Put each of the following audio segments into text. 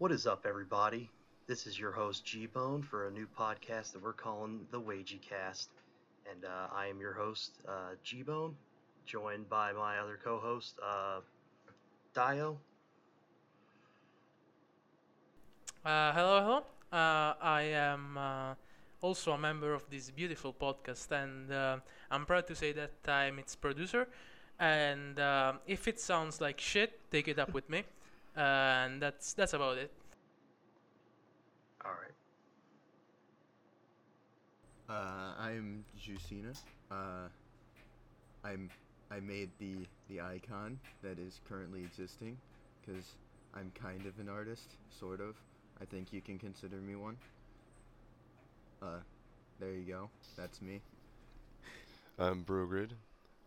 What is up, everybody? This is your host Gbone for a new podcast that we're calling the Wagiecast, and uh, I am your host uh, Gbone, joined by my other co-host uh, Dio. Uh, hello, hello. Uh, I am uh, also a member of this beautiful podcast, and uh, I'm proud to say that I'm its producer. And if it sounds like shit, take it up with me. And that's that's about it. All right. Uh, I'm Jucina. Uh, I'm I made the the icon that is currently existing because I'm kind of an artist, sort of. I think you can consider me one. Uh, there you go. That's me. I'm Prograde.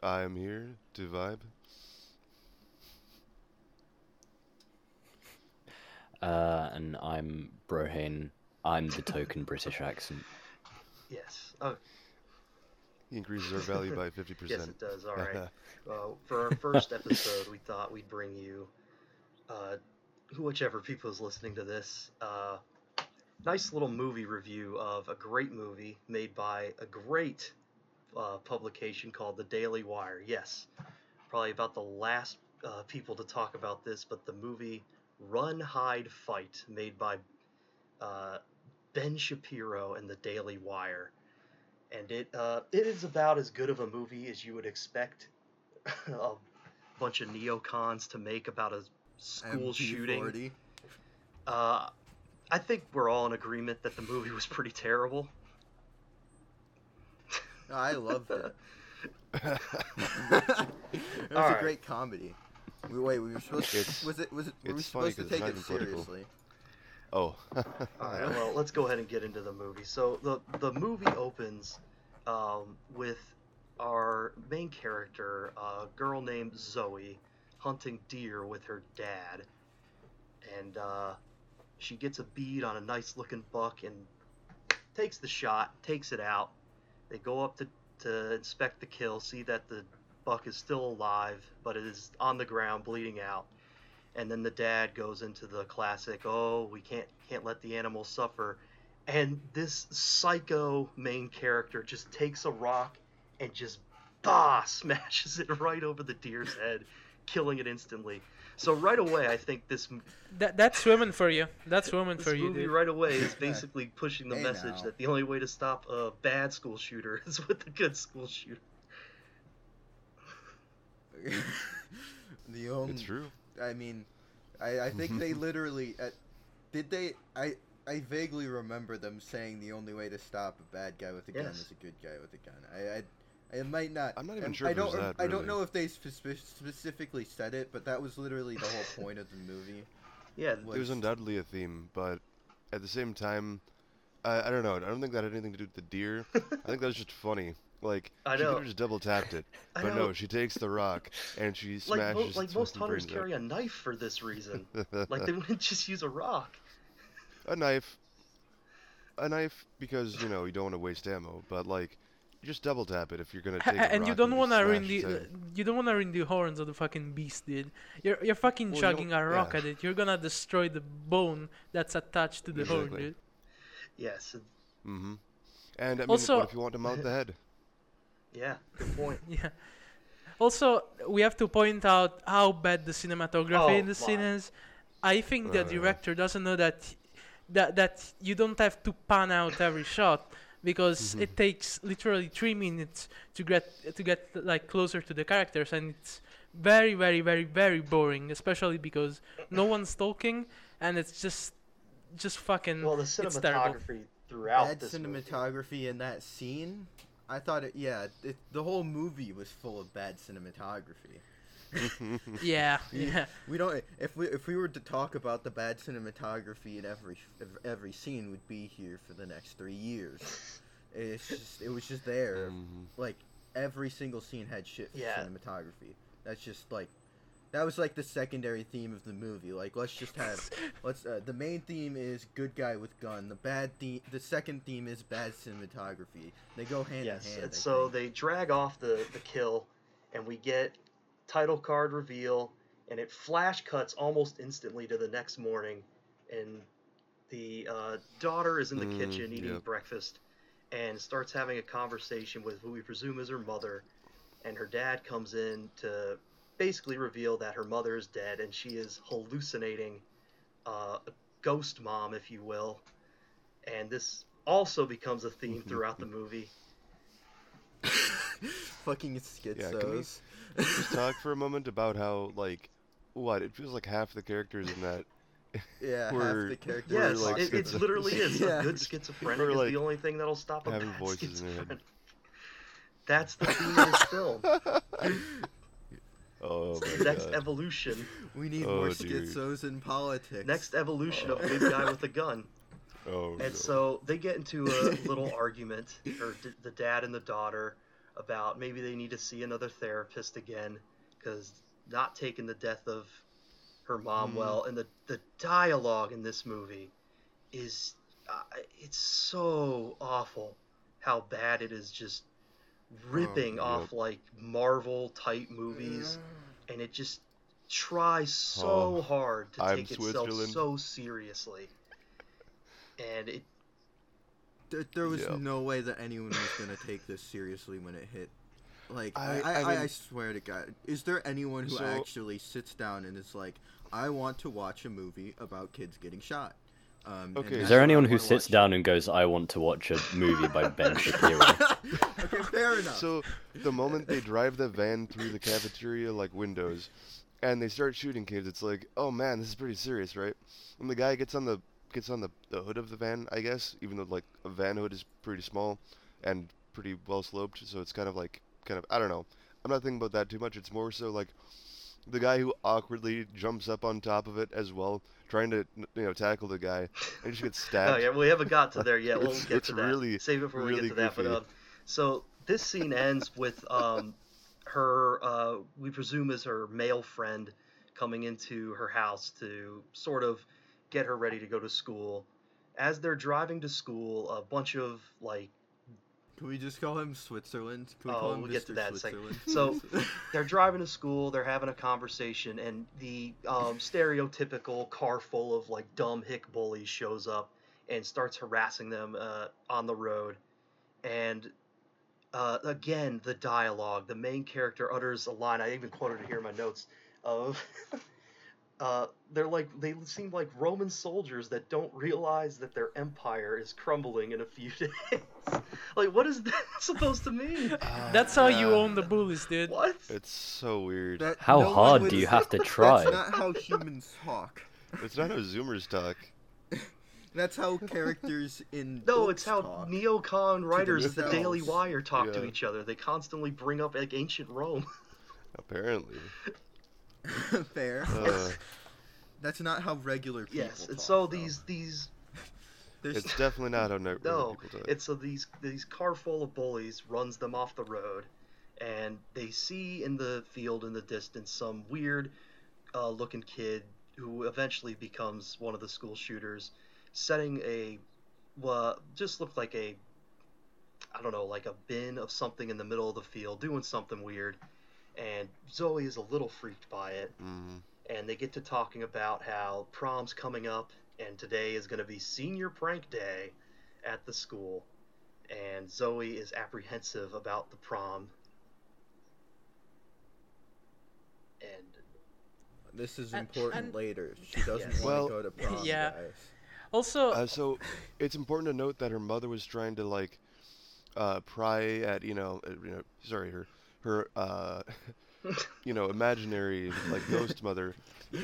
I am here to vibe. Uh, and I'm Broehain. I'm the token British accent. Yes. Oh, He increases our value by 50%. yes, it does. All right. Well, for our first episode, we thought we'd bring you, uh, whichever people is listening to this, uh, nice little movie review of a great movie made by a great uh, publication called The Daily Wire. Yes, probably about the last uh, people to talk about this, but the movie Run, Hide, Fight, made by uh, Ben Shapiro and The Daily Wire. And it uh, it is about as good of a movie as you would expect a bunch of neocons to make about a school shooting. MP40. Uh, I think we're all in agreement that the movie was pretty terrible. I loved it. it was a Alright. great comedy. We, wait, we were supposed to. It's- was it? Was it? Were we funny supposed to 'cause it's take it even political. seriously? oh. All right, well, let's go ahead and get into the movie. So the the movie opens um, with our main character, a girl named Zoe, hunting deer with her dad, and uh, she gets a bead on a nice looking buck and takes the shot, takes it out. They go up to to inspect the kill, see that the buck is still alive, but it is on the ground, bleeding out and then the dad goes into the classic oh we can't can't let the animal suffer and this psycho main character just takes a rock and just bah smashes it right over the deer's head killing it instantly so right away i think this, That that's women for you. That's women this for you, movie dude. right away is basically pushing the Hey message now. that the only way to stop a bad school shooter is with a good school shooter the only. it's true. I mean, I, I think they literally uh, did they. I I vaguely remember them saying the only way to stop a bad guy with a gun Yes. is a good guy with a gun. I I, it might not. I'm not even sure I don't. was that, I don't know if they spe- spe- specifically said it, but that was literally the whole point of the movie. yeah Was- It was undoubtedly a theme, but at the same time, I, I don't know. I don't think that had anything to do with the deer. I think that was just funny. Like, I she could know. have just double tapped it. But know. no, she takes the rock and she like, smashes mo- like its most hunters brains out. carry a knife for this reason like they wouldn't just use a rock a knife. A knife because, you know, you don't want to waste ammo, but like you just double tap it if you're gonna take a and you don't want to ruin the head. you don't want to ruin the horns of the fucking beast, dude. You're you're fucking Well, chugging don't- a rock yeah. at it. You're gonna destroy the bone that's attached to the horn, dude. yes Mm-hmm. And I mean, Also- what if you want to mount the head? Yeah good point Yeah. Also, we have to point out how bad the cinematography Oh, in the scene is. I think the Uh. director doesn't know that that that you don't have to pan out every shot because Mhm. it takes literally three minutes to get to get like closer to the characters, and it's very, very, very, very boring. Especially because no one's talking, and it's just just fucking. well the it's cinematography throughout Bad this movie. cinematography in that scene. I thought it. Yeah, it, the whole movie was full of bad cinematography. Yeah, We- yeah. We don't. If we if we were to talk about the bad cinematography in every every scene, we'd be here for the next three years. It's just it was just there. Mhm. Like every single scene had shit Yeah. cinematography. That's just like that was like the secondary theme of the movie. Like let's just have let's uh, the main theme is good guy with gun. The bad theme the second theme is bad cinematography. They go hand Yes, in hand. and I so think. they drag off the, the kill, and we get title card reveal, and it flash cuts almost instantly to the next morning, and the uh, daughter is in the Mm, kitchen eating yep. breakfast, and starts having a conversation with who we presume is her mother, and her dad comes in to basically reveal that her mother is dead and she is hallucinating uh, a ghost mom, if you will, and this also becomes a theme throughout the movie. Fucking Yeah, can we- schizos. Just talk for a moment about how like what it feels like half the characters in that. yeah, half We're- the characters. We're Yes, like it, it literally is. Yeah. A good schizophrenic We're is like the only thing that'll stop a having bad voices in schizophrenic. That's the theme of this film. Oh my next god. evolution. We need Oh, more dude. schizos in politics. Next evolution of Oh. big guy with a gun. Oh no. And so they get into a little argument, or d- the dad and the daughter, about maybe they need to see another therapist again, because not taking the death of her mom Hmm. well. And the, the dialogue in this movie is, uh, it's so awful how bad it is just Um, ripping Oh, off like Marvel type movies. Mm. And it just tries so Oh, hard to I'm take itself so seriously. And it There, there was Yep. no way that anyone was gonna take this seriously when it hit. Like I, I- I, I I, I swear to God, is there anyone who So- actually sits down and is like, I want to watch a movie about kids getting shot? Um, Okay, Is there anyone who sits watch." down and goes, "I want to watch a movie by Ben Shapiro"? okay, fair enough. So the moment they drive the van through the cafeteria like windows, and they start shooting kids, it's like, oh man, this is pretty serious, right? When the guy gets on the gets on the, the hood of the van, I guess, even though like a van hood is pretty small and pretty well sloped, so it's kind of like kind of I don't know. I'm not thinking about that too much. It's more so like the guy who awkwardly jumps up on top of it as well, trying to you know tackle the guy, and just gets stabbed. Oh stabbed. yeah, we haven't got to there yet. We'll It's- get it's to that. really- Save it for when we get to that. But um, so this scene ends with um, her, uh, we presume is her male friend, coming into her house to sort of get her ready to go to school. As they're driving to school, a bunch of like Can we just call him Switzerland? Can we Oh, we'll get to that second. So- they're driving to school, they're having a conversation, and the um, stereotypical car full of like dumb hick bullies shows up and starts harassing them uh, on the road. And uh, again, the dialogue, the main character utters a line, I even quoted it here in my notes, of. Uh, they're like they seem like Roman soldiers that don't realize that their empire is crumbling in a few days. like, what is that supposed to mean? That's how you own the bullies, dude. What? It's so weird. That- How no hard do you have to try? That's not how humans talk. It's not how Zoomers talk. That's how characters in No, books it's how talk. neocon writers at the Daily. Wire talk to each other. They constantly bring up like ancient Rome. Apparently. Fair. Uh, That's not how regular people yes, and talk, so though. these these There's it's definitely not how no, no, people talk. it's so these these car full of bullies runs them off the road, and they see in the field in the distance some weird uh, looking kid who eventually becomes one of the school shooters, setting a well just looked like a I don't know like a bin of something in the middle of the field doing something weird, and Zoe is a little freaked by it Mhm. and they get to talking about how prom's coming up and today is going to be senior prank day at the school and zoe is apprehensive about the prom and This is important and- later. She doesn't Yes. want Well- to go to prom, Yeah. guys. Also, Uh, so it's important to note that her mother was trying to like uh, pry at you know uh, you know sorry her her uh, you know imaginary like ghost mother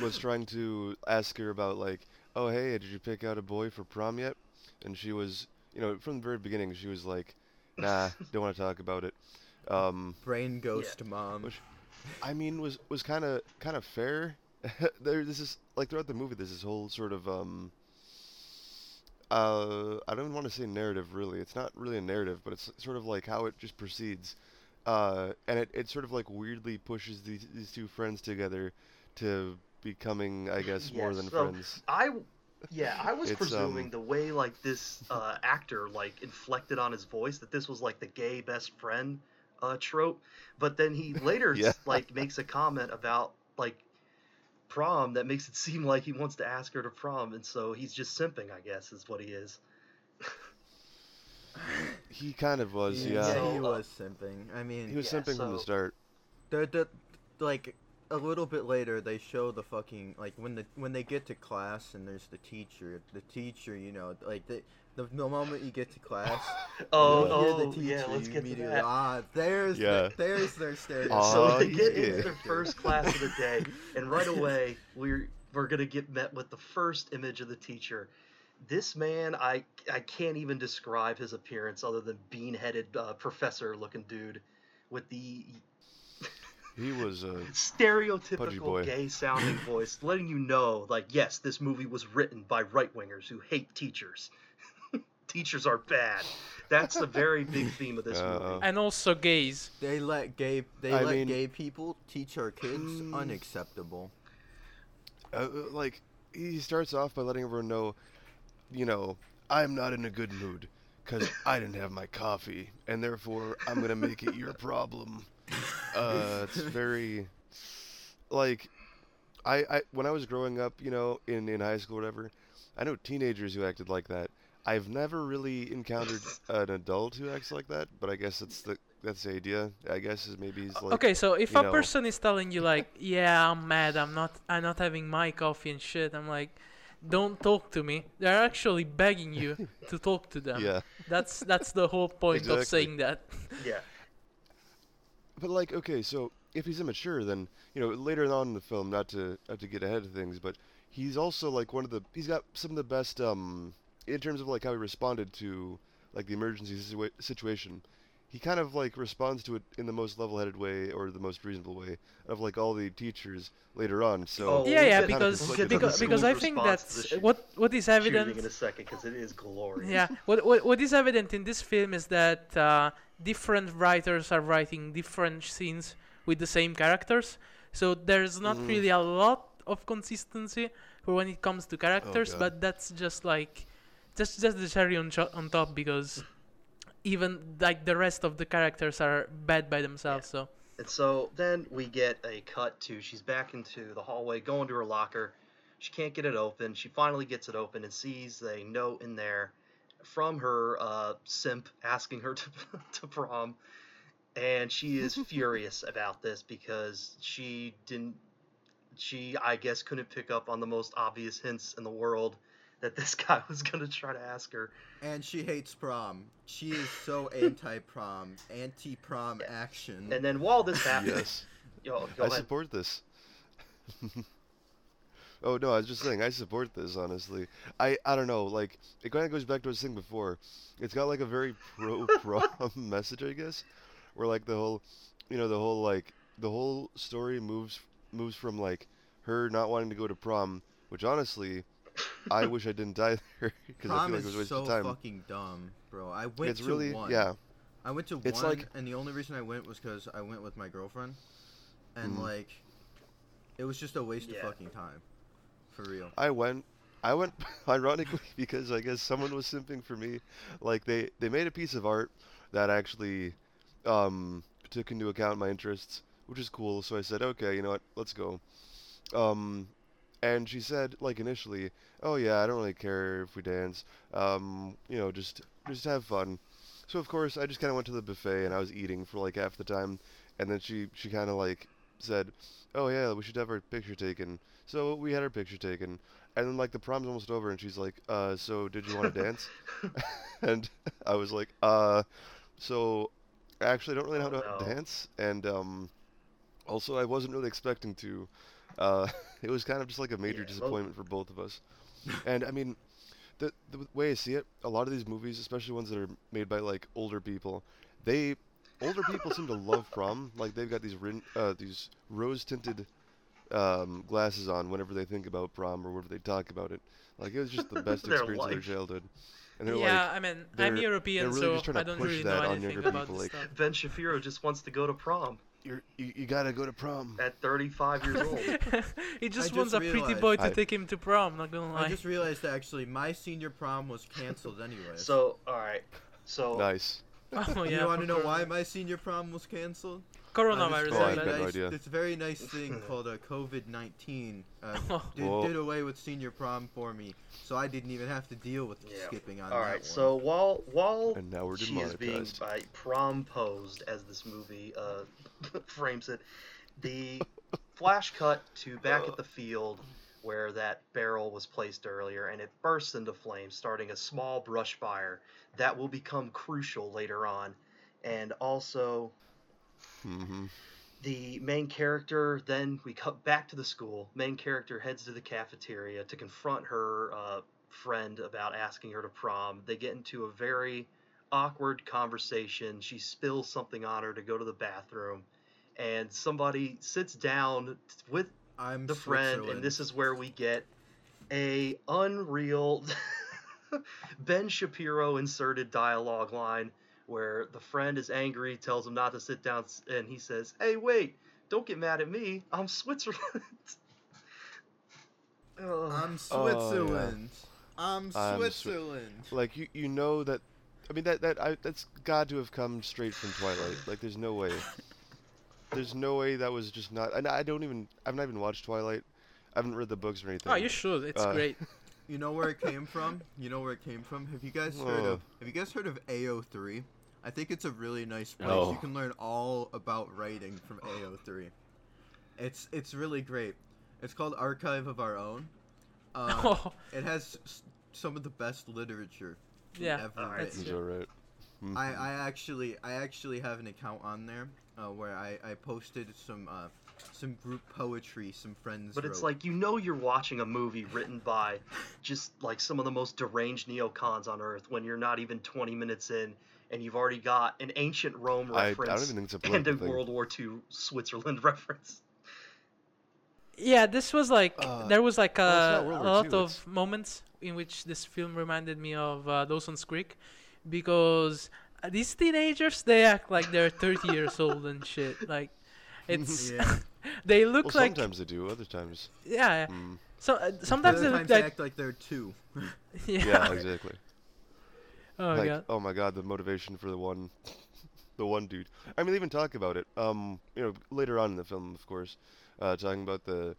was trying to ask her about like oh hey did you pick out a boy for prom yet and she was you know from the very beginning she was like nah don't want to talk about it um, Brain ghost mom. Which- I mean, was was kind of kind of fair. there, this is like throughout the movie. There's this whole sort of um. Uh, I don't want to say narrative. Really, it's not really a narrative, but it's sort of like how it just proceeds. Uh, and it, it sort of like weirdly pushes these these two friends together to becoming, I guess, more Yes, than so- friends. i yeah i was It's, presuming um, the way like this uh, actor like inflected on his voice that this was like the gay best friend uh, trope but then he later Yeah. like makes a comment about like prom that makes it seem like he wants to ask her to prom, and so he's just simping, I guess, is what he is. He kind of was, yeah, yeah. He was simping. I mean, He was Yeah, simping from the so- start. the the like a little bit later they show the fucking like when the when they get to class and there's the teacher the teacher you know like the the, the moment you get to class Oh, you hear oh, the teacher, yeah, let's you get to immediately, that. ah there's Yeah. the, there's their stereotype Aw, so they get gay. into their first class of the day, and right away we're we're gonna get met with the first image of the teacher. This man, I I can't even describe his appearance other than bean-headed uh, professor-looking dude with the He was uh, Pudgy stereotypical gay-sounding voice, letting you know, like, yes, this movie was written by right-wingers who hate teachers. teachers are bad. That's the very big theme of this Uh, movie. And also gays. they let gay they I let mean- gay people teach our kids Mm. unacceptable uh, like he starts off by letting everyone know, you know, I'm not in a good mood because I didn't have my coffee, and therefore I'm gonna make it your problem. Uh, it's very like I, I when I was growing up, you know, in in high school or whatever, I know teenagers who acted like that. I've never really encountered an adult who acts like that, but I guess it's the that's the idea. I guess is maybe he's like okay, so if a know- person is telling you like, "Yeah, I'm mad. I'm not. I'm not having my coffee and shit," I'm like, "Don't talk to me." They're actually begging you to talk to them. yeah. That's that's the whole point of saying that. Yeah. But like, okay, so if he's immature, then you know later on in the film, not to not to get ahead of things, but he's also like one of the he's got some of the best um in terms of like how he responded to like the emergency situa- situation. He kind of like responds to it in the most level-headed way or the most reasonable way of like all the teachers later on. So Oh, yeah, yeah, because we'll get to the because because I think that's the what what is shooting evident. in a second because it is glorious. Yeah, what, what what is evident in this film is that uh, different writers are writing different scenes with the same characters, so there's not Mhm. really a lot of consistency for when it comes to characters, God. but that's just like just just the cherry on cho- on top because even like the rest of the characters are bad by themselves. So And so then we get a cut to she's back into the hallway, going to her locker. She can't get it open. She finally gets it open and sees a note in there from her uh, simp asking her to, to prom. And she is furious about this because she didn't, she, I guess, couldn't pick up on the most obvious hints in the world that this guy was going to try to ask her. and she hates prom she is so anti-prom anti-prom action And then while this happens, yes, yo, go I ahead. support this. oh no, I was just saying I support this. Honestly, I I don't know. Like it kind of goes back to what I was saying before. It's got like a very pro prom message, I guess, where like the whole, you know, the whole like the whole story moves moves from like her not wanting to go to prom, which honestly, I wish I didn't die there because I feel like it was a is waste so of time. fucking dumb bro i went It's to really one yeah. I went to It's one, like- and the only reason I went was because I went with my girlfriend, and Mhm. like, it was just a waste Yeah. of fucking time, for real. I went I went ironically because I guess someone was simping for me. Like they they made a piece of art that actually um took into account my interests, which is cool. So I said, "Okay, you know what? Let's go." Um and she said like initially, "Oh yeah, I don't really care if we dance. Um, you know, just just have fun." So of course, I just kind of went to the buffet and I was eating for like half the time, and then she she kind of like said, "Oh yeah, we should have our picture taken." So we had our picture taken, and then like the prom's almost over, and she's like, "Uh, so did you want to dance?" and I was like, "Uh, so I don't really know Oh, how to no. dance, and um, also I wasn't really expecting to. Uh, it was kind of just like a major Yeah, well- disappointment for both of us. and I mean, the the way I see it, a lot of these movies, especially ones that are made by like older people, they older people seem to love prom. Like they've got these rin- uh, these rose tinted um, glasses on whenever they think about prom or whenever they talk about it. Like it was just the best Their experience of their childhood. And they're yeah, like, I mean, I'm European, really so just trying to I don't push really that know on anything younger about people, this like- stuff. Ben Shapiro just wants to go to prom You're, you you gotta go to prom. at 35 years old. he just just wants a pretty realized- boy to I- take him to prom. Not gonna lie. I just realized actually my senior prom was canceled anyway. So, all right. So, Nice. oh you want to know why my senior prom was canceled? Coronavirus. Oh, I I no nice, idea. This very nice thing called a COVID nineteen uh, did, Whoa. did away with senior prom for me, so I didn't even have to deal with Yeah. skipping on All that right, one. so while while And now we're she is being demonetized. uh, prom posed, as this movie uh, frames it, the flash cut to back at the field where that barrel was placed earlier, and it bursts into flames, starting a small brush fire that will become crucial later on, and also hmm the main character then we cut back to the school. Main character heads to the cafeteria to confront her uh, friend about asking her to prom. They get into a very awkward conversation. She spills something on her to go to the bathroom. And somebody sits down with I'm the friend and this is where we get a unreal ben shapiro inserted dialogue line where the friend is angry tells him not to sit down and he says hey wait don't get mad at me i'm switzerland I'm Oh, yeah. Switzerland. I'm I'm Swi- Switzerland. Like you, you know that. I mean that that I, that's got to have come straight from Twilight. Like there's no way. There's no way that was just not. And I don't even. I've not even watched Twilight. I haven't read the books or anything. Oh, you should. It's Uh, great. You know where it came from? You know where it came from? Have you guys heard Oh. of Have you guys heard of AO3? I think it's a really nice place. Oh. You can learn all about writing from AO3. It's it's really great. It's called Archive of Our Own. Um, oh, it has s- some of the best literature yeah. ever Alright. written. He's alright. Mhm. I, I actually I actually have an account on there uh, where I, I posted some uh, some group poetry some friends but it's like you know you're watching a movie written by just like some of the most deranged neocons on earth when you're not even 20 minutes in and you've already got an ancient rome I, I reference don't even think it's a and a thing. world war ii switzerland reference Yeah, this was like Uh, there was like a, not a lot II, of it's- moments in which this film reminded me of uh, Dawson's Creek, because these teenagers they act like they're 30 years old and shit. Like, it's yeah. they Well, look like sometimes they do. Other times. yeah. Mm. So uh, sometimes they look times they like act like they're two. yeah. Yeah, exactly. Oh like, god. oh my god, the motivation for the one, the one dude. I mean, they even talk about it. Um, you know, later on in the film, of course, uh, talking about the,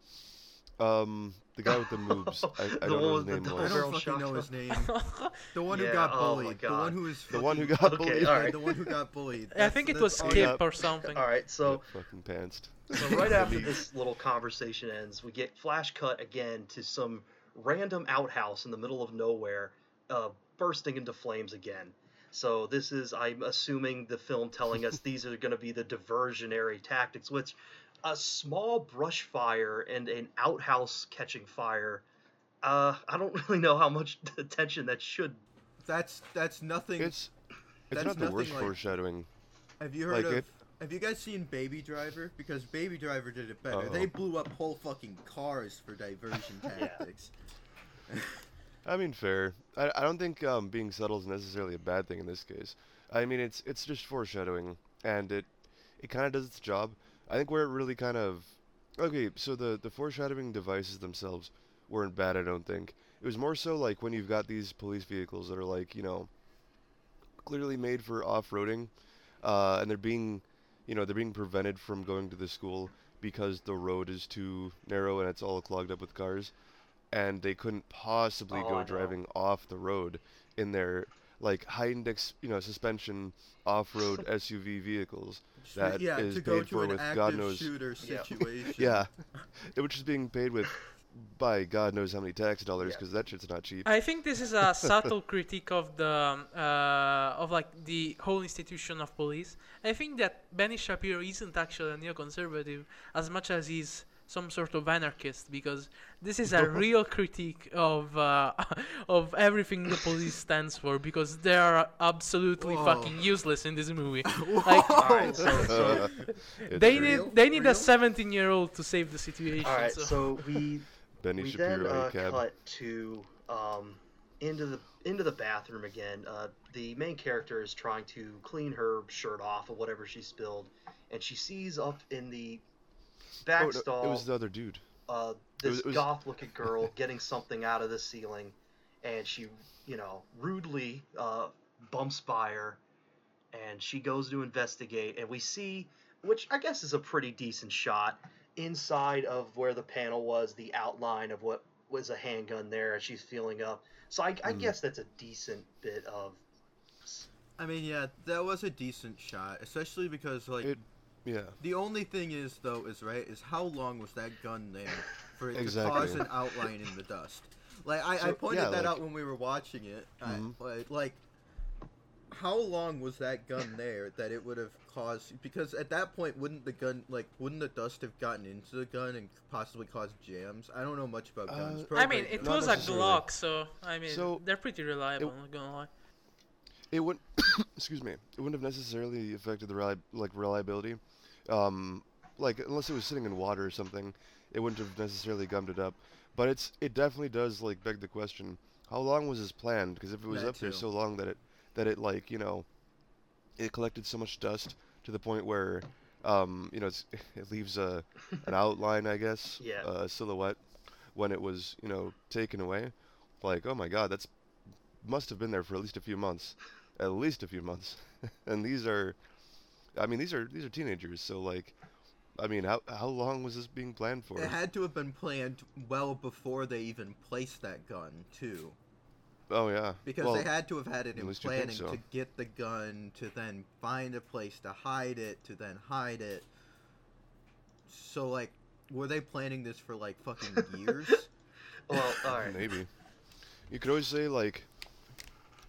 um, the guy with the moves. I, I don't know his the name double I don't fucking know his name. The one Yeah, who got oh bullied. The one who was The one who got Okay, bullied. all Yeah, right. the one who got bullied. I think it was Skip Yep. or something. all right so Got fucking pantsed. So right after this little conversation ends, we get flash cut again to some random outhouse in the middle of nowhere, uh, bursting into flames again. So this is, I'm assuming, the film telling us these are going to be the diversionary tactics, which a small brush fire and an outhouse catching fire. Uh, I don't really know how much attention that should. That's that's nothing. It's, it's That's not the worst like- foreshadowing. have you heard like of? it- Have you guys seen Baby Driver? Because Baby Driver did it better. Uh-oh. They blew up whole fucking cars for diversion tactics. I mean, fair. I, I don't think um, being subtle is necessarily a bad thing in this case. I mean, it's it's just foreshadowing, and it it kind of does its job. I think where it really kind of okay. So the the foreshadowing devices themselves weren't bad. I don't think it was more so like when you've got these police vehicles that are like you know clearly made for off-roading, uh, and they're being you know they're being prevented from going to the school because the road is too narrow and it's all clogged up with cars and they couldn't possibly Oh, I go know. driving off the road in their like high index, you know, suspension off-road SUV vehicles. That yeah, is to go paid to for an with active God knows- shooter Yeah. situation. Yeah, which is being paid with by God knows how many tax dollars Yeah. because that shit's not cheap. I think this is a subtle critique of the uh, of like the whole institution of police. I think that Benny Shapiro isn't actually a neoconservative as much as he's some sort of anarchist because this is a real critique of uh, of everything the police stands for because they are absolutely Whoa. fucking useless in this movie. Whoa! All right, so, so It's they need Real? they need Real? a 17 year old to save the situation. all right, so. so we Benny we Shapiro then uh, cab. cut to um, into the into the bathroom again. Uh, the main character is trying to clean her shirt off of whatever she spilled, and she sees up in the back Oh, no, it was the other dude. uh, this was- goth-looking girl getting something out of the ceiling, and she, you know, rudely uh, bumps by her, and she goes to investigate, and we see which I guess is a pretty decent shot inside of where the panel was, the outline of what was a handgun there as she's feeling up. So I, I Mm. guess that's a decent bit of. I mean, yeah, that was a decent shot, especially because like It- Yeah. the only thing is though is right is how long was that gun there for it Exactly. to cause an outline in the dust? Like I, I pointed yeah, that like- out when we were watching it. I- Mhm. like, like how long was that gun there that it would have caused? Because at that point, wouldn't the gun like wouldn't the dust have gotten into the gun and possibly caused jams? I don't know much about guns. Uh, I mean, it was a. Glock, so I mean, So, they're pretty reliable. I'm not gonna lie. It wouldn't excuse me it wouldn't have necessarily affected the reli- like reliability. Um like unless it was sitting in water or something it wouldn't have necessarily gummed it up. But it's it definitely does like beg the question how long was this planned? Because if it was That up there so long that it that it like you know it collected so much dust to the point where um you know it's, it leaves a an outline i guess Yeah. a silhouette when it was you know taken away. Like oh my god that's must have been there for at least a few months at least a few months. and these are, I mean, these are these are teenagers. So like, I mean, how how long was this being planned for? It had to have been planned well before they even placed that gun, too. Oh yeah. Because well, they had to have had it in least you think planning so. to get the gun, to then find a place to hide it, to then hide it. So, like, were they planning this for, like, fucking years? Well, all right. maybe. You could always say like,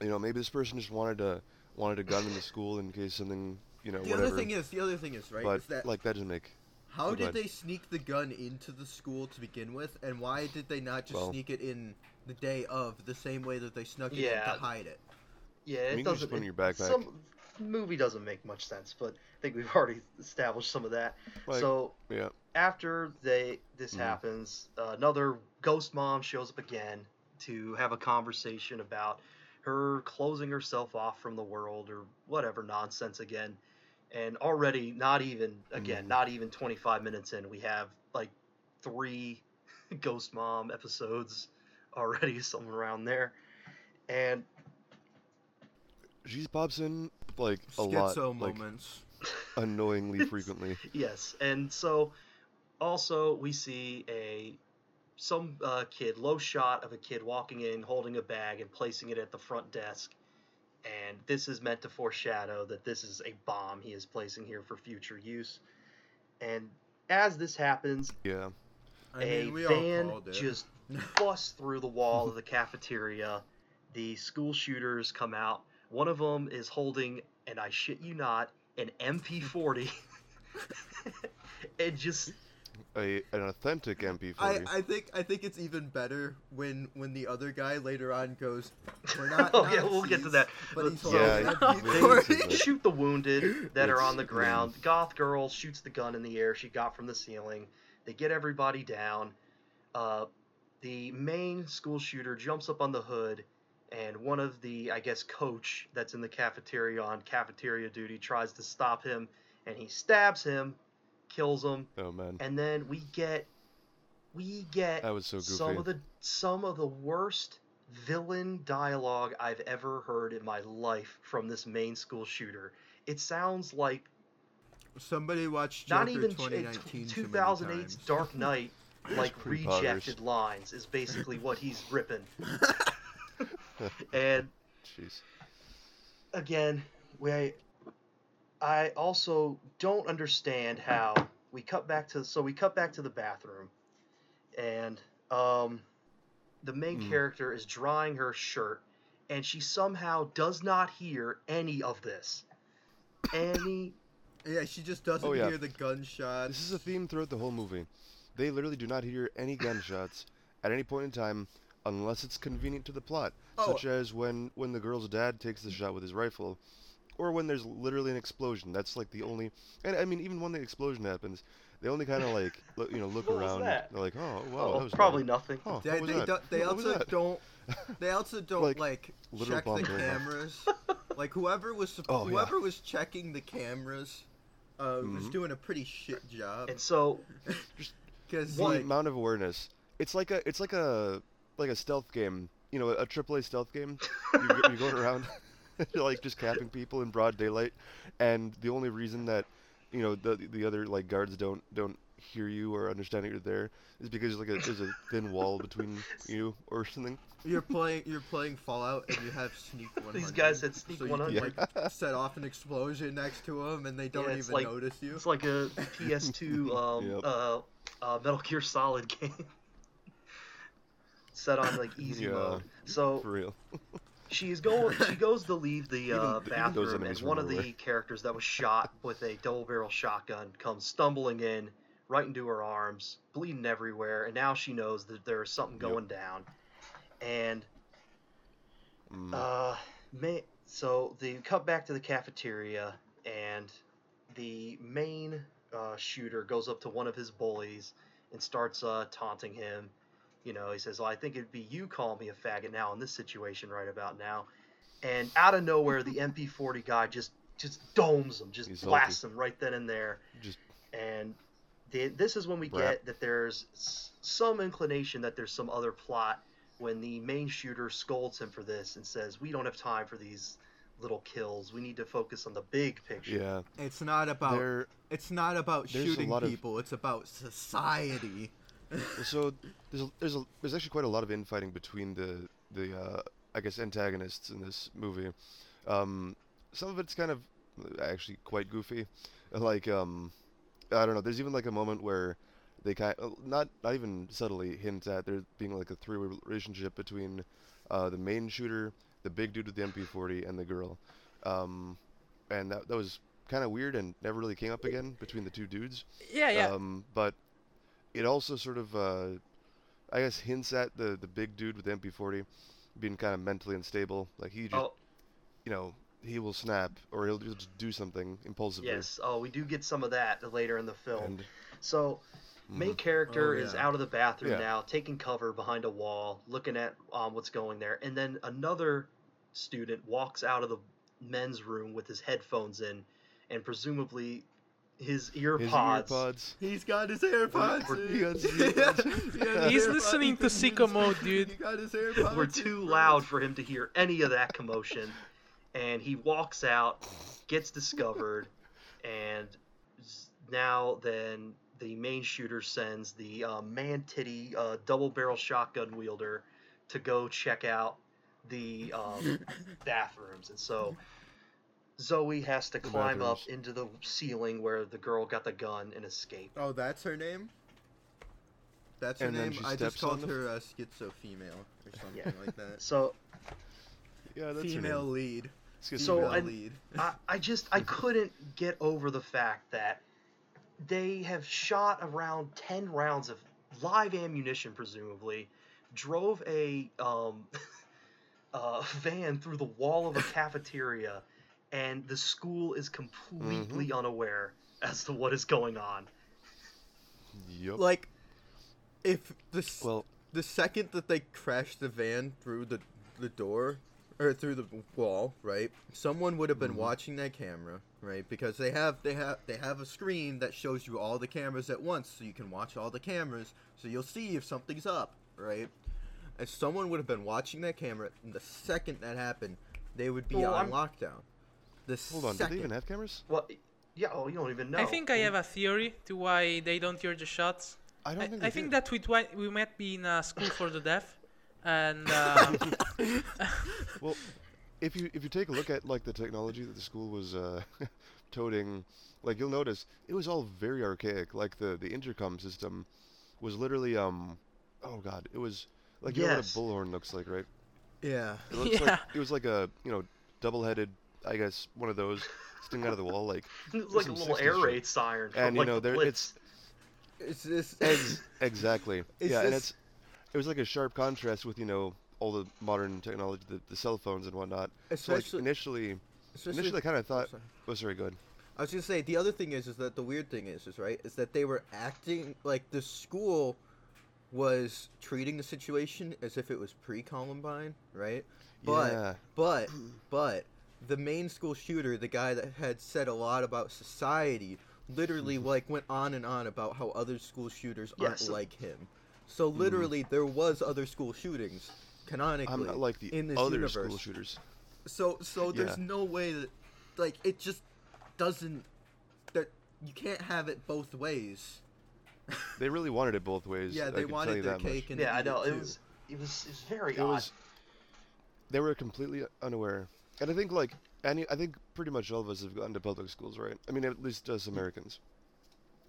you know, maybe this person just wanted to wanted a gun in the school in case something, you know, the whatever. other thing is, the other thing is, right, but is that like that doesn't make. how oh, did they sneak the gun into the school to begin with, and why did they not just Well- sneak it in the day of the same way that they snuck it in Yeah. to hide it? Yeah, I it mean, you can just doesn't. put it in your backpack. Some movie doesn't make much sense, but I think we've already established some of that. Like, so yeah. after they this Mhm. happens, uh, another ghost mom shows up again to have a conversation about her closing herself off from the world or whatever nonsense again. And already, not even again, Mhm. not even 25 minutes in, we have like three ghost mom episodes already, somewhere around there. And She pops in like a lot, Schizo like moments. unknowingly frequently. Yes, and so also we see a some uh, kid, low shot of a kid walking in, holding a bag and placing it at the front desk, and this is meant to foreshadow that this is a bomb he is placing here for future use. And as this happens, Yeah. I a mean, we van just busts through the wall of the cafeteria. The school shooters come out. One of them is holding, and I shit you not, an MP40. it just A an authentic MP40. I, I think I think it's even better when when the other guy later on goes, "We're not." Oh, yeah, we'll get to that. But he's But- Yeah, an he- MP40. he- shoot the wounded that are on the It's- ground. Goth girl shoots the gun in the air she got from the ceiling. They get everybody down. Uh, the main school shooter jumps up on the hood, and one of the, I guess, coach that's in the cafeteria on cafeteria duty tries to stop him, and he stabs him, kills him, oh man, and then we get, we get that was so goofy. some of the some of the worst villain dialogue I've ever heard in my life from this main school shooter. It sounds like Somebody watched Joker not even 2019 too 2008's. Dark Knight, like rejected lines is basically what he's ripping. and Jeez. again, we I also don't understand how we cut back to so we cut back to the bathroom and um the main Mm. character is drying her shirt and she somehow does not hear any of this. Any Yeah, she just doesn't Oh, yeah. hear the gunshots. This is a theme throughout the whole movie. They literally do not hear any gunshots at any point in time unless it's convenient to the plot, Oh. such as when when the girl's dad takes the shot with his rifle, or when there's literally an explosion. That's like the only. And I mean, even when the explosion happens, they only kind of like look, you know look What was around. that? They're like, oh, wow, oh, that was probably loud. nothing. Huh, They, they, do, they also don't. They also don't Like, like, check the bomb going cameras. like whoever was supp- Oh, yeah. whoever was checking the cameras uh, was Mhm. doing a pretty shit job. And so Because the like amount of awareness. It's like a it's like a like a stealth game. You know, a AAA stealth game. You're, go- you're going around, like just capping people in broad daylight, and the only reason that you know the the other like guards don't don't hear you or understand that you're there is because like a, there's a thin wall between you or something. You're playing you're playing Fallout and you have sneak 100. These guys said sneak so you 100. can, like set off an explosion next to them and they don't it's even like- notice you. It's like a PS2 um, Yep. uh, uh, Metal Gear Solid game. Set on like easy Yeah. mode. So For real. She's going. She goes to leave the uh, even bathroom, and one of the characters that was shot with a double barrel shotgun comes stumbling in, right into her arms, bleeding everywhere, and now she knows that there's something Yep. going down. And Mm. uh, ma- so they cut back to the cafeteria, and the main uh, shooter goes up to one of his bullies and starts uh, taunting him. You know, he says, "Well, I think it'd be you calling me a faggot now in this situation right about now." And out of nowhere, the MP40 guy just just domes him, just He's blasts him right then and there. Just And the, this is when we Rap. get that there's some inclination that there's some other plot when the main shooter scolds him for this and says, "We don't have time for these little kills. We need to focus on the big picture." yeah. It's not about There. it's not about shooting lot of- people, it's about society. Well, so there's a, there's a, there's actually quite a lot of infighting between the the uh, I guess antagonists in this movie. Um, some of it's kind of uh, actually quite goofy, like um, I don't know. There's even like a moment where they kind not not even subtly hint at there being like a three way relationship between uh, the main shooter, the big dude with the MP40, and the girl. Um, and that that was kind of weird and never really came up again between the two dudes. Yeah, yeah. Um, but it also sort of, uh, I guess, hints at the the big dude with the MP40 being kind of mentally unstable. Like he just, Oh, you know, he will snap or he'll just do something impulsively. yes. Oh, we do get some of that later in the film. And So, main Mhm. character Oh, is out of the bathroom Yeah. now, taking cover behind a wall, looking at um, what's going there, and then another student walks out of the men's room with his headphones in, and presumably his ear his pods. earpods. He's got his AirPods. We're- in. he got his earpods. He He's AirPods. listening to He sicko mode, dude. He got his AirPods. were in, too loud for him to hear any of that commotion, and he walks out, gets discovered, and now then the main shooter sends the uh, man titty uh, double barrel shotgun wielder to go check out the um, bathrooms, and so. Zoe has to climb up into the ceiling where the girl got the gun and escape. Oh, that's her name. That's her And then name. she I just steps on called the- her uh, schizo female or something Yeah. like that. So Yeah, that's her Female name. lead. Excuse So me. Female I- lead. I, I just I couldn't get over the fact that they have shot around ten rounds of live ammunition, presumably, drove a um, uh, van through the wall of a cafeteria, and the school is completely unaware as to what is going on. Yup. Like, if the s- well, the second that they crashed the van through the the door or through the wall, right? Someone would have been Mhm. watching that camera, right? Because they have they have they have a screen that shows you all the cameras at once, so you can watch all the cameras, so you'll see if something's up, right? And someone would have been watching that camera, and the second that happened, they would be Well, on I'm- lockdown. The hold on. Do they even have cameras? Well, yeah. Oh, you don't even know. I think I have a theory to why they don't hear the shots. I don't I, think. I they think do. that we twi- we might be in a school for the deaf, and um, Well, if you if you take a look at like the technology that the school was uh, toting, like you'll notice it was all very archaic. Like the the intercom system was literally um, oh god, it was like you know what a bullhorn looks like, right? yeah. It looks Yeah. like it was like a you know double-headed, I guess one of those sticking out of the wall, like it like a little air raid siren. From, and you know the there Blitz. it's It's this. ex- exactly It's yeah, and it's it was like a sharp contrast with you know all the modern technology, the, the cell phones and whatnot. So like especially, initially, especially initially I kind of oh, thought, sorry. oh sorry, good. I was gonna say the other thing is is that the weird thing is is right is that they were acting like the school was treating the situation as if it was pre-Columbine, right? But yeah. but but the main school shooter, the guy that had said a lot about society, literally mm-hmm. like went on and on about how other school shooters aren't Yes. like him. So mm-hmm. literally there was other school shootings canonically I'm not like the in this other universe. school shooters. So so there's Yeah. no way that like it just doesn't that you can't have it both ways. They really wanted it both ways. yeah, they can wanted you their that much. cake and yeah, I know it it was it was it was very It odd. was. They were completely unaware, and I think like any, I think pretty much all of us have gone to public schools, right? I mean, at least us Americans.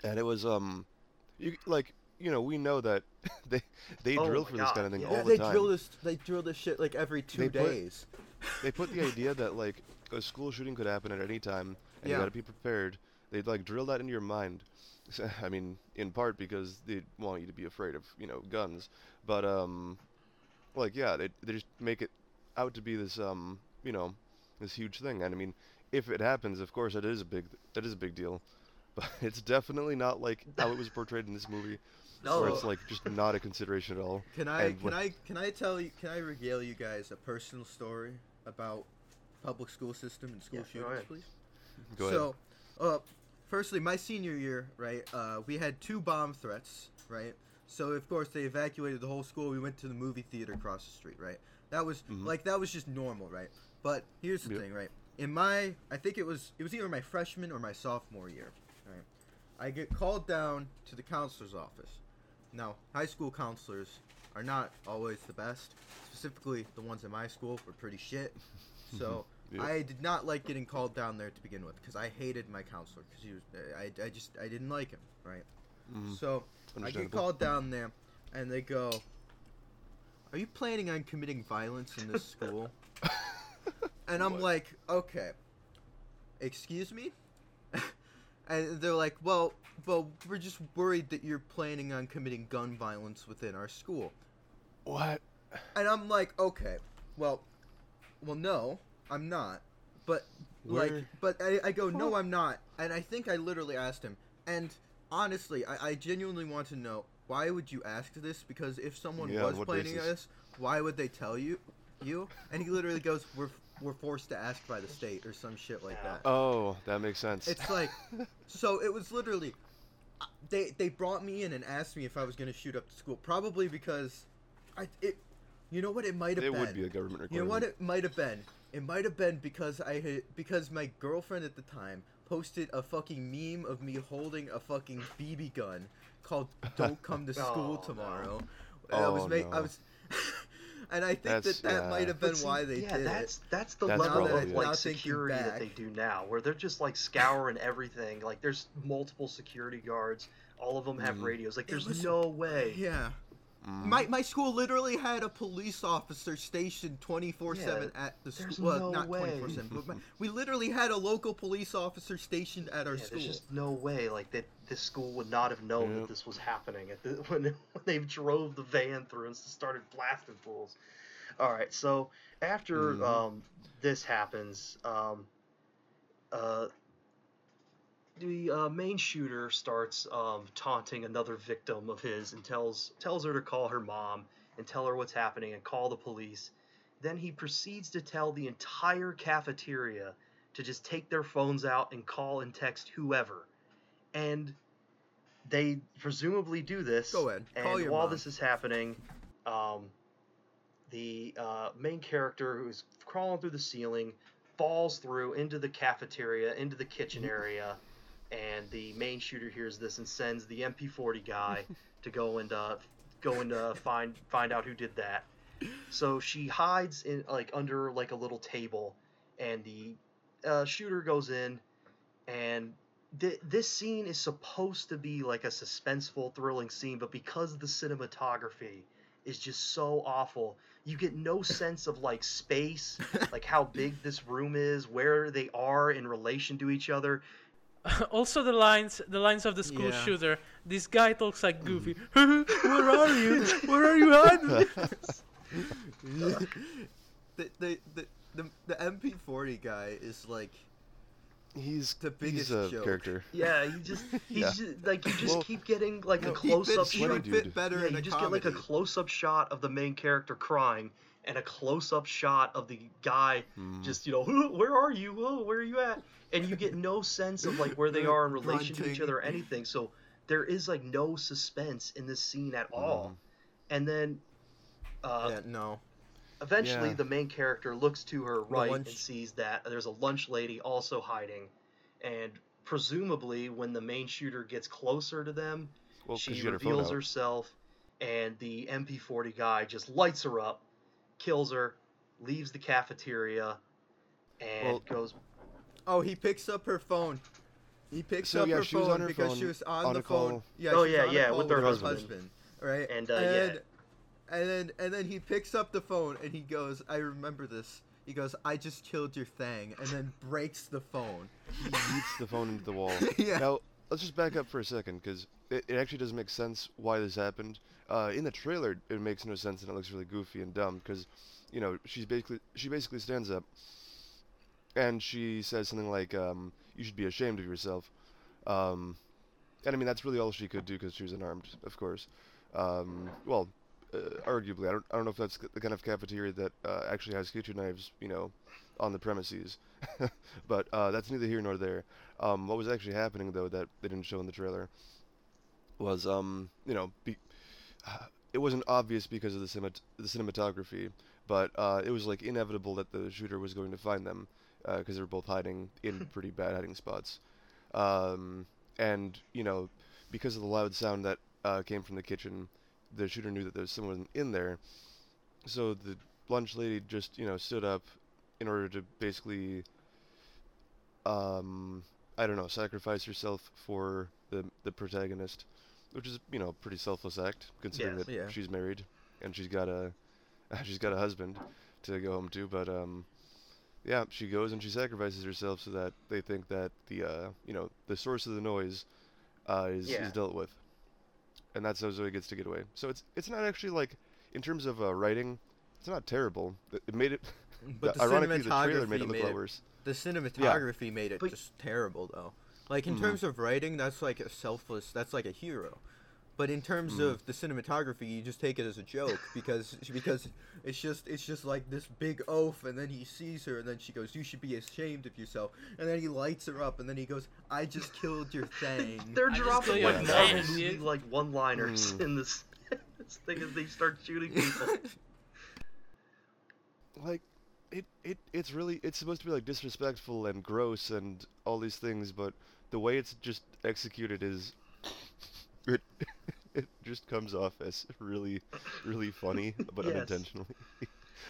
And it was um, you like you know we know that they they Oh drill for this kind of thing yeah. all Yeah, the they time. drill this. They drill this shit like every two They put- days. They put the idea that like a school shooting could happen at any time, and Yeah. you got to be prepared. They'd like drill that into your mind. So, I mean, in part because they want you to be afraid of you know guns, but um, like yeah, they they just make it out to be this um you know this huge thing. And I mean, if it happens, of course, that is a big that is a big deal. But it's definitely not like how it was portrayed in this movie, no, where it's like just not a consideration at all. Can I And can what- I can I tell you can I regale you guys a personal story about public school system and school Yeah, shootings, ahead. please? Go ahead. so, uh, firstly, my senior year, right? Uh, we had two bomb threats, right? So of course they evacuated the whole school. We went to the movie theater across the street, right? That was Mhm. like that was just normal, right? But here's the Yep. thing, right? In my, I think it was it was either my freshman or my sophomore year, right? I get called down to the counselor's office. Now, high school counselors are not always the best. Specifically, the ones in my school were pretty shit. So Yeah. I did not like getting called down there to begin with because I hated my counselor because he was I, I just I didn't like him, right? Mhm, So I get called down there, and they go, "Are you planning on committing violence in this school?" And I'm What? like, "Okay, excuse me," and they're like, "Well, well, we're just worried that you're planning on committing gun violence within our school." What? And I'm like, "Okay, well, well, no, I'm not." But like, but I, I go, "No, I'm not," and I think I literally asked him, and honestly, I, I genuinely want to know why would you ask this? Because if someone Yeah, was planning basis? this, why would they tell you? You? And he literally goes, "We're we're forced to ask by the state or some shit like that." Oh, that makes sense. It's like, so it was literally, uh, they they brought me in and asked me if I was gonna shoot up the school, probably because, I it, you know what it might have it been. would be a government requirement. You know what it might have been? It might have been because I had because my girlfriend at the time posted a fucking meme of me holding a fucking BB gun called "Don't come to school Oh, tomorrow." And I was Oh, ma- I no. was, and I think That's- that that yeah. might have been see, why they yeah, did that's it. that's that's the That's level probably of like Now security that they do now, where they're just like scouring everything. Like there's multiple security guards. All of them have Mhm. radios. Like there's was- no way. Yeah. Mm. My, my school literally had a police officer stationed 24 7 at the school. Well, no not way. 24 7, but my, we literally had a local police officer stationed at our Yeah, school. there's just no way like that this school would not have known Yep. that this was happening at the, when when they drove the van through and started blasting fools. All right, so after Mhm. um, this happens, um, uh, the uh, main shooter starts um, taunting another victim of his and tells tells her to call her mom and tell her what's happening and call the police. Then he proceeds to tell the entire cafeteria to just take their phones out and call and text whoever. And they presumably do this. Go ahead. And Call your while mom. this is happening, um, the uh, main character who's crawling through the ceiling falls through into the cafeteria, into the kitchen area, and the main shooter hears this and sends the MP40 guy to go and uh, go and uh, find find out who did that. So she hides in like under like a little table, and the uh, shooter goes in, and th- this scene is supposed to be like a suspenseful, thrilling scene, but because the cinematography is just so awful, you get no sense of like space, like how big this room is, where they are in relation to each other. also the lines the lines of the school Yeah. shooter this guy talks like goofy mm. where are you where are you hiding the, the, the, the, the MP40 guy is like He's the biggest he's a joke. character. Yeah, you just he's Yeah. just, like you just Well, keep getting like a close up shot. Fit better Yeah, in you a just comedy. get like a close up shot of the main character crying and a close up shot of the guy Mm. just you know where are you oh where are you at and you get no sense of like where they are in relation to each other or anything so there is like no suspense in this scene at all Mhm. and then uh, yeah, no. eventually Yeah. the main character looks to her right and sees that there's a lunch lady also hiding and presumably, when the main shooter gets closer to them, Well, 'cause she she her reveals herself, and the MP40 guy just lights her up, kills her, leaves the cafeteria, and Well- goes. Oh, he picks up her phone. He picks So, up yeah, her phone on her because phone, she was on, on the phone. call. Yeah, Oh, yeah, yeah, with with her her husband. husband, right? And, uh, and, yeah. and then and then he picks up the phone and he goes, "I remember this." He goes, "I just killed your thing," and then breaks the phone. He beats the phone into the wall. Yeah. Now, let's just back up for a second, because it, it actually doesn't make sense why this happened. Uh, in the trailer, it makes no sense and it looks really goofy and dumb, because, you know, she's basically she basically stands up, and she says something like, um, "You should be ashamed of yourself," um, and I mean that's really all she could do because she was unarmed, of course. Um, well, uh, arguably, I don't I don't know if that's the kind of cafeteria that uh, actually has kitchen knives, you know, on the premises. but uh, that's neither here nor there. Um, what was actually happening though that they didn't show in the trailer was, um, you know, be, it wasn't obvious because of the, cinemat- the cinematography, but uh, it was like inevitable that the shooter was going to find them because they were both hiding in pretty bad hiding spots. Um, and you know, because of the loud sound that uh, came from the kitchen, the shooter knew that there was someone in there. So the lunch lady just you know stood up in order to basically um I don't know, sacrifice herself for the the protagonist, which is you know a pretty selfless act considering Yes. that Yeah. she's married and she's got a she's got a husband to go home to, but um yeah, she goes and she sacrifices herself so that they think that the uh you know the source of the noise uh is, Yeah. is dealt with, and that's how Zoe gets to get away. So it's it's not actually like in terms of uh, writing, it's not terrible. It it made it. But the ironically, the trailer made it look made it- worse. The cinematography made it But- just terrible though. Like in Mhm. terms of writing, that's like a selfless. That's like a hero. But in terms Mhm. of the cinematography, you just take it as a joke because because it's just it's just like this big oaf, and then he sees her, and then she goes, "You should be ashamed of yourself," and then he lights her up, and then he goes, "I just killed your thing." They're I dropping like like Marvel movie like one-liners Hmm. in this this thing as they start shooting people. like it, it it's really it's supposed to be like disrespectful and gross and all these things but the way it's just executed is it it just comes off as really really funny but Yes. unintentionally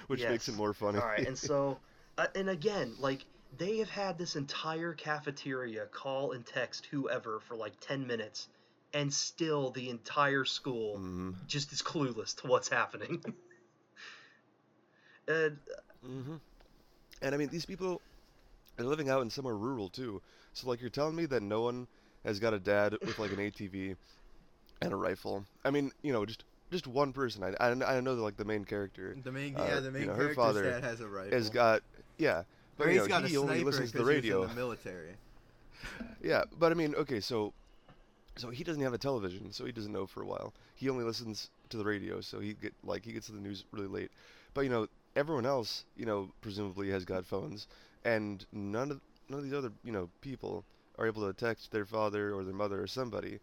which makes it more funny All right, and so, uh, and again, like they have had this entire cafeteria call and text whoever for like ten minutes, and still the entire school Mhm. just is clueless to what's happening. and hmm And I mean, these people are living out in somewhere rural too. So like, you're telling me that no one has got a dad with like an ATV and a rifle. I mean, you know, just just one person. I I, I know like the main character The main, Uh, yeah, the you main know, her character's father dad has a rifle. has got yeah, but Or you know, got he a only listens to the 'cause he was radio. in the military. Yeah, but I mean, okay, so so he doesn't have a television, so he doesn't know for a while. He only listens to the radio, so he get like he gets the news really late. But you know, everyone else, you know, presumably has got phones, and none of none of these other you know people are able to text their father or their mother or somebody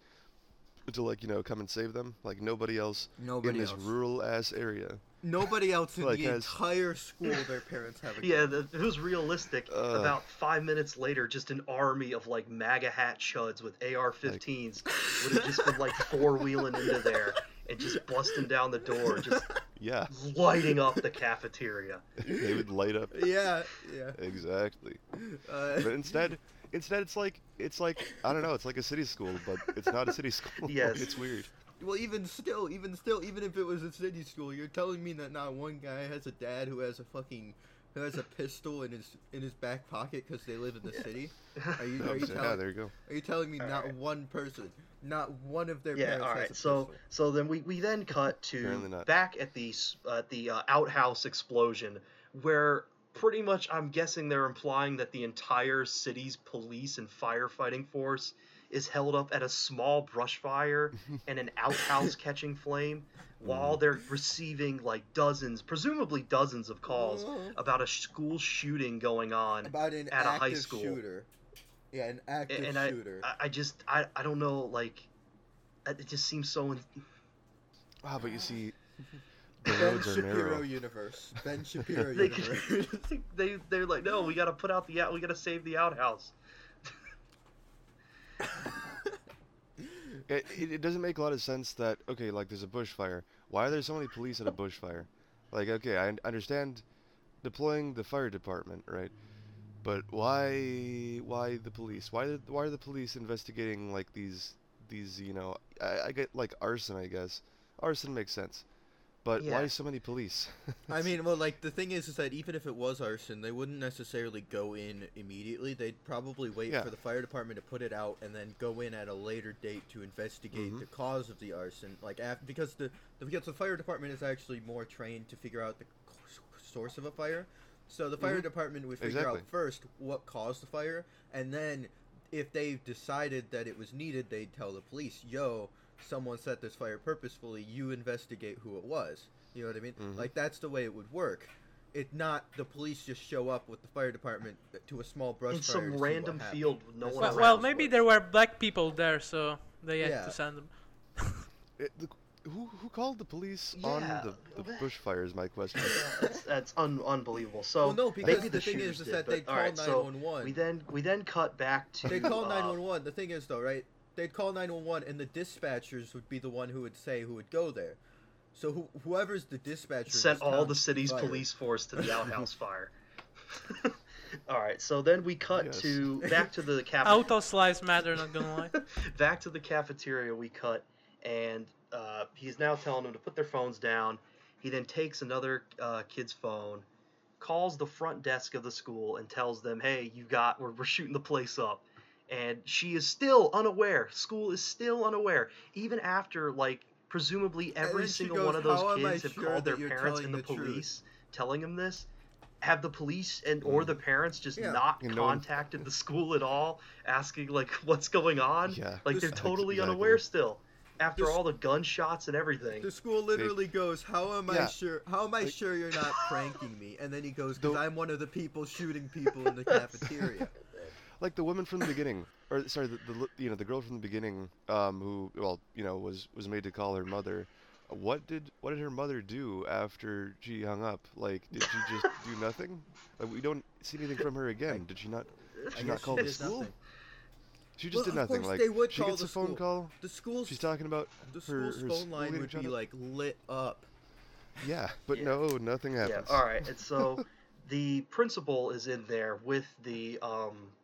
to like you know come and save them. Like nobody else Nobody in this else. rural ass area. Nobody else in Like, the has- entire school, their parents have a yeah, the, it was realistic. Ugh. About five minutes later, just an army of like MAGA hat chuds with AR-15s would have just been like four wheeling into there and just busting down the door, just Yeah, lighting up the cafeteria. they would light up. yeah, yeah. Exactly. Uh, But instead, instead it's like it's like I don't know. It's like a city school, but it's not a city school. Yes. it's weird. well, even still, even still, even if it was a city school, you're telling me that not one guy has a dad who has a fucking who has a pistol in his in his back pocket because they live in the city. Are you are you yeah, telling there you go. are you telling me not Alright. one person, not one of their yeah parents all has a so pistol? so then we, we then cut to back at the s- uh, the uh, outhouse explosion where pretty much i'm guessing they're implying that the entire city's police and firefighting force is held up at a small brush fire and an outhouse catching flame while they're receiving like dozens presumably dozens of calls Mhm. about a school shooting going on about an at a high school. shooter. Yeah, an active and I, shooter. I i just i i don't know like it just seems so in- Ah, but you see, the ben roads are Shapiro narrow. universe. Ben Shapiro they, universe. they they're like no we gotta put out the out we gotta save the outhouse It, it, doesn't make a lot of sense that okay, like there's a bushfire. Why are there so many police at a bushfire? Like okay, I understand deploying the fire department, right? But why why the police? Why why are the police investigating like these these you know I, I get like arson I guess arson makes sense, but Yeah. why so many police? I mean, well, like the thing is, is that even if it was arson, they wouldn't necessarily go in immediately. They'd probably wait Yeah. for the fire department to put it out, and then go in at a later date to investigate Mhm. the cause of the arson. Like, af- because the the- because the fire department is actually more trained to figure out the source of a fire. So the fire Mhm. department would figure Exactly. out first what caused the fire, and then if they decided that it was needed, they'd tell the police, "Yo, someone set this fire purposefully. You investigate who it was." You know what I mean? Mhm. Like that's the way it would work. It not the police just show up with the fire department to a small brush in fire some to see what random field with no That's one Well, well, maybe there were black people there, so they had Yeah. to send them. It- the- who who called the police on the, the that- bushfire is my question. that's, that's un- unbelievable. So well, no, because maybe the, thing shooters is, is did, that but- they call alright, so We then we then cut back to They call uh, 911. The thing is, though, right? They'd call 911, and the dispatchers would be the one who would say who would go there. So who, whoever's the dispatcher sent all the city's fire- police force to the outhouse fire. all right, so then we cut Yes. to back to the cap. Autos lives matter, not gonna lie. back to the cafeteria we cut and uh, he's now telling them to put their phones down he then takes another uh, kid's phone calls the front desk of the school and tells them hey you got we're, we're shooting the place up and she is still unaware school is still unaware even after like presumably every single goes, one of those "How am kids have sure called their parents and the, the truth?" police telling them this have the police and or Mm. the parents just Yeah. not And no one- contacted the school at all asking like what's going on Yeah. like This- they're totally Exactly. unaware still after This- all the gunshots and everything. The school literally goes, "How am I sure? How am I Like- sure you're not pranking me?" And then he goes, "Because The- I'm one of the people shooting people in the cafeteria." Like the woman from the beginning, or sorry, the, the you know the girl from the beginning, um, who well you know was was made to call her mother. What did what did her mother do after she hung up? Like, did she just do nothing? Like, we don't see anything from her again. Did she not? Did she not call she the school? nothing. She just Well, did of nothing. course Like, they would she call gets the a phone school. call. The school's She's talking about the her- school's her phone line would be shut like lit up. yeah, but Yeah. no, nothing happens. Yeah. happens. All right. And so the principal is in there with the um, s-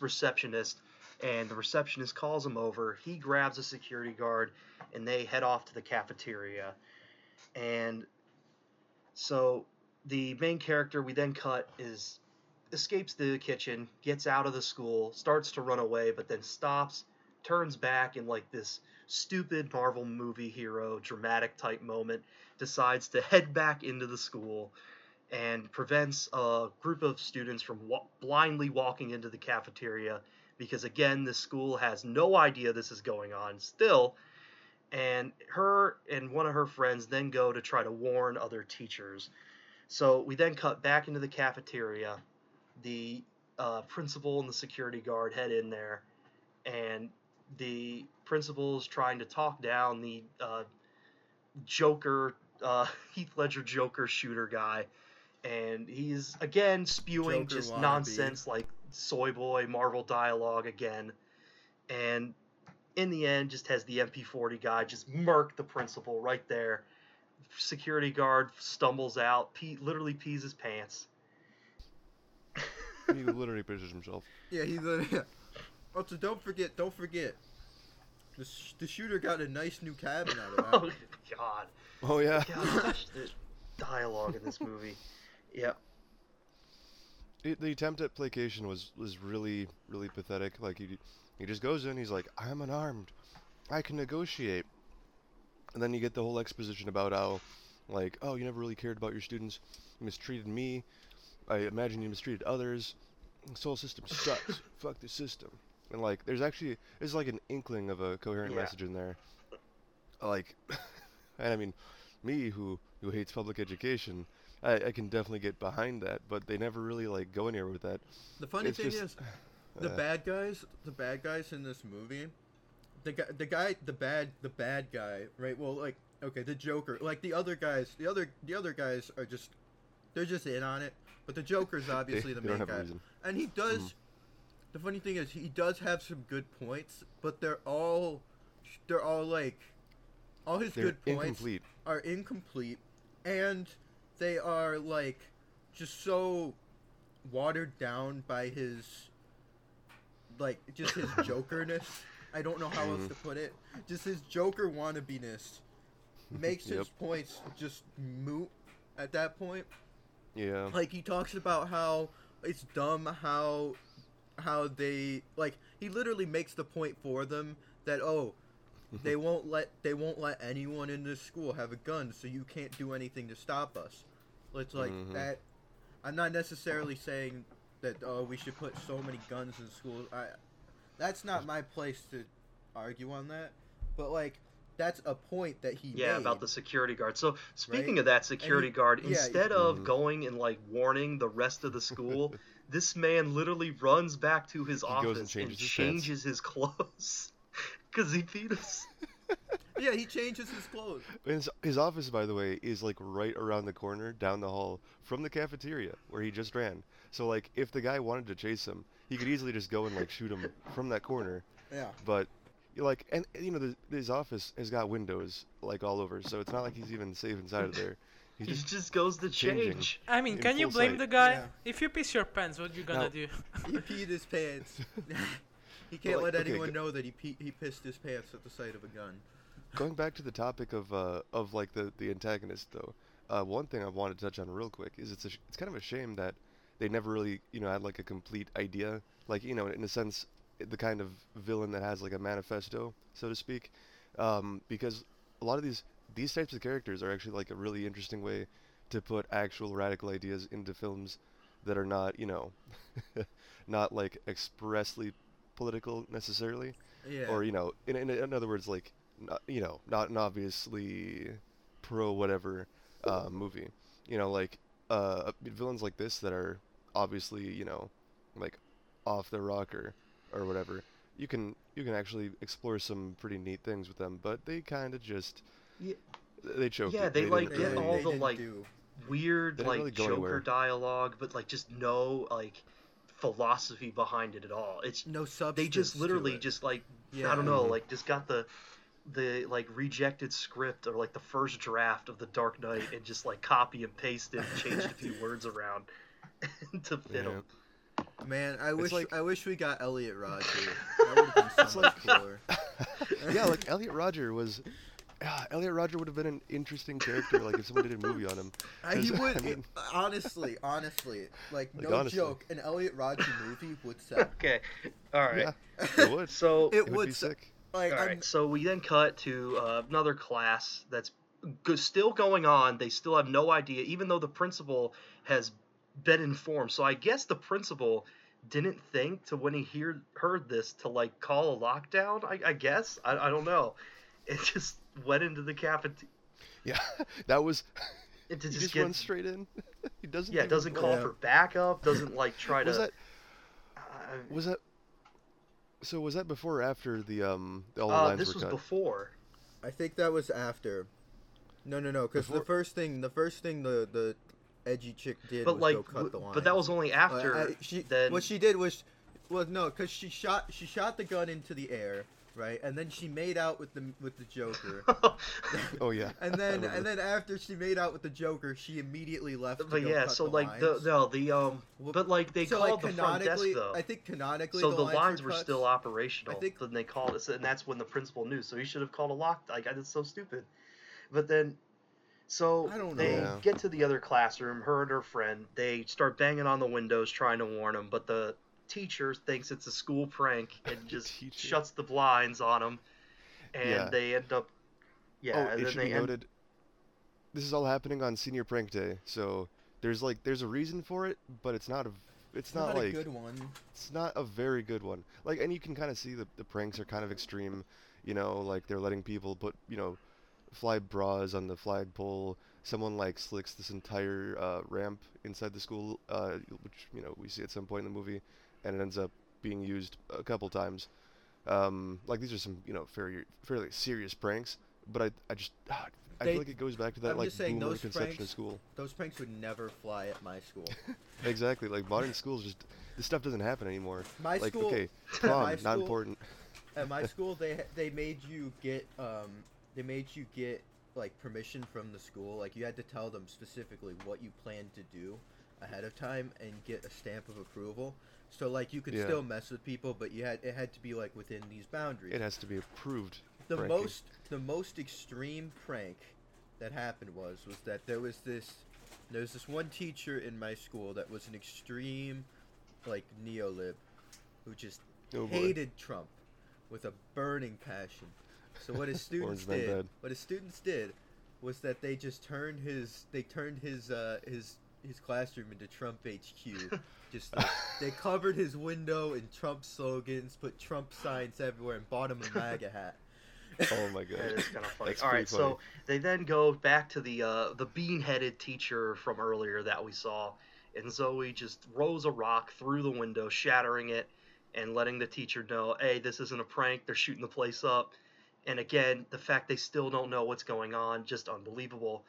receptionist, and the receptionist calls him over. He grabs a security guard, and they head off to the cafeteria. And so the main character we then cut is escapes the kitchen, gets out of the school, starts to run away, but then stops, turns back in like this stupid Marvel movie hero dramatic type moment, decides to head back into the school and prevents a group of students from wa- blindly walking into the cafeteria because again this school has no idea this is going on still. And her and one of her friends then go to try to warn other teachers. So we then cut back into the cafeteria. The uh, principal and the security guard head in there and the principal is trying to talk down the uh, joker uh, heath ledger joker shooter guy and he's again spewing Joker just wannabe. nonsense like soy boy marvel dialogue again and in the end just has the mp40 guy just murk the principal right there security guard stumbles out pee, literally pees his pants he literally pisses himself. Yeah, he's a. Yeah. Also, don't forget, don't forget. The, sh- the shooter got a nice new cabin out of that. oh that. god Oh yeah. gosh the dialogue in this movie yep It, the attempt at placation was was really really pathetic. Like he he just goes in, he's like, "I'm unarmed, I can negotiate," and then you get the whole exposition about how, like, oh, you never really cared about your students, you mistreated me, I imagine you mistreated others. This whole system sucks. Fuck the system. And like, there's actually there's like an inkling of a coherent Yeah. message in there. Like, and I mean, me who who hates public education. I, I can definitely get behind that, but they never really like go anywhere with that. The funny It's thing just- is, the uh, bad guys, the bad guys in this movie, the guy, the guy, the bad, the bad guy, right? Well, like, okay, the Joker, like the other guys, the other, the other guys are just, they're just in on it. But the Joker's they, obviously the they main have a guy, and he does. Mhm. The funny thing is, he does have some good points, but they're all they're all like all his They're good points incomplete. are incomplete and they are like just so watered down by his like just his jokerness. I don't know how else to mm-hmm. put it. Just his joker wannabiness makes his points just moot at that point. Yeah. Like he talks about how it's dumb how how they like he literally makes the point for them that oh they won't let they won't let anyone in this school have a gun so you can't do anything to stop us. It's like Mhm. that I'm not necessarily saying that oh we should put so many guns in schools. I that's not my place to argue on that. But like that's a point that he Yeah, made. about the security guard. So speaking Right? of that security he- guard, yeah, instead of Mhm. going and like warning the rest of the school, this man literally runs back to his He goes and office and changes his changes his clothes because he beat us. Yeah, he changes his clothes. His, his office, by the way, is like right around the corner down the hall from the cafeteria where he just ran. So like, if the guy wanted to chase him, he could easily just go and like shoot him from that corner. Yeah. But you like, and you know, the, his office has got windows like all over, so it's not like he's even safe inside of there. He just just goes to change. I mean, can you blame sight. the guy? Yeah. If you piss your pants, what are you gonna Now- do? He peed his pants. he can't like, let okay, anyone go- know that he pe- he pissed his pants at the sight of a gun. going back to the topic of uh of like the the antagonist though. Uh, one thing I wanted to touch on real quick is it's a sh- it's kind of a shame that they never really you know had like a complete idea like you know in a sense the kind of villain that has like a manifesto so to speak um, because a lot of these these types of characters are actually like a really interesting way to put actual radical ideas into films that are not you know not like expressly political necessarily Yeah. or you know in, in, in other words like not, you know not an obviously pro whatever uh, movie you know like uh, villains like this that are obviously you know like off the rocker or whatever you can you can actually explore some pretty neat things with them but they kind of just Yeah. they choked Yeah, it. they, didn't like, get really- all the, like, do- Weird like really Joker anywhere. dialogue, but like just no like philosophy behind it at all. It's no substance. they just to literally it. just like Yeah. I don't know, like just got the the like rejected script or like the first draft of the Dark Knight and just like copy and paste it, and changed a few words around to fit Yeah. them. Man, I wish like- I wish we got Elliot Rodger. That would have been so much like- cooler. yeah like elliot rodger was yeah, Elliot Rodger would have been an interesting character, like if somebody did a movie on him. Uh, he 'Cause, would I mean- honestly, honestly, like, Like, no honestly. joke, an Elliot Rodger movie would sell. Okay, all right. Yeah, it would. So It It would would be se- sick. Like, All I'm- right, so we then cut to uh, another class that's go- still going on. They still have no idea, even though the principal has been informed. So I guess the principal didn't think to when he hear, heard this to like call a lockdown. I, I guess I, I don't know. It just went into the cafeteria. Yeah, that was. It to He just just get runs straight in. he doesn't. yeah, even- doesn't call Yeah. for backup. Doesn't like try Was to. that uh, was that? So was that before or after the um all the uh, lines this were was cut? before. I think that was after. No, no, no, because the first thing, the first thing the the edgy chick did But was like, go cut w- the line. but that was only after. I, she, then what she did was, well, no, because she shot she shot the gun into the air, right, and then she made out with the with the Joker, Oh yeah. and then and then after she made out with the Joker, she immediately left. To but go yeah, cut so the like the lines. no the um, but like they so, called like, the front desk though. I think canonically, so the, the lines, lines were, were still operational. I think- then they called it, and that's when the principal knew. So he should have called a lock. Like that's so stupid. But then, so I don't they know. get to the other classroom. Her and her friend. They start banging on the windows, trying to warn them. But the teacher thinks it's a school prank and just shuts the blinds on them. And Yeah. they end up. Yeah, oh, and it then should they be end, noted. This is all happening on senior prank day, so there's like there's a reason for it, but it's not a it's not, not, like a good one. it's not a very good one. Like, and you can kind of see the the pranks are kind of extreme. You know, like they're letting people put you know fly bras on the flagpole. Someone like slicks this entire uh, ramp inside the school, uh, which you know we see at some point in the movie, and it ends up being used a couple times. Um, like these are some you know fairly fairly serious pranks, but I I just ah, I They- feel like it goes back to that I'm like just saying boomer those conception of pranks- school. Those pranks would never fly at my school. Exactly, like modern schools just this stuff doesn't happen anymore. My like school, okay, prom not school- important. at my school they they made you get um they made you get like permission from the school like you had to tell them specifically what you planned to do ahead of time and get a stamp of approval so like you could Yeah. still mess with people but you had it had to be like within these boundaries It has to be approved. the pranking. most the most extreme prank that happened was was that there was this there was this one teacher in my school that was an extreme like neolib who just Oh, hated Trump with a burning passion. So what his students did, what his students did, was that they just turned his, they turned his, uh, his, his classroom into Trump HQ. just like, they covered his window in Trump slogans, put Trump signs everywhere, and bought him a MAGA hat. Oh my god. That is kind of funny. That's All pretty right, so they then go back to the uh, the bean-headed teacher from earlier that we saw, and Zoe just throws a rock through the window, shattering it, and letting the teacher know, "Hey, this isn't a prank. They're shooting the place up." And again, the fact they still don't know what's going on, just unbelievable.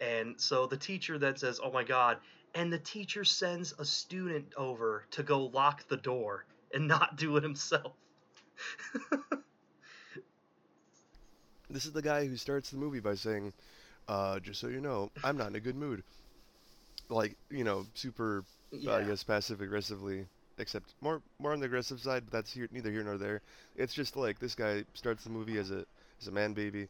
And so the teacher then says, "Oh my God!" And the teacher sends a student over to go lock the door and not do it himself. This is the guy who starts the movie by saying, uh, just so you know, I'm not in a good mood. Like, you know, super, uh, I guess, passive aggressively, except more more on the aggressive side, but that's here, neither here nor there. It's just like this guy starts the movie as a as a man baby,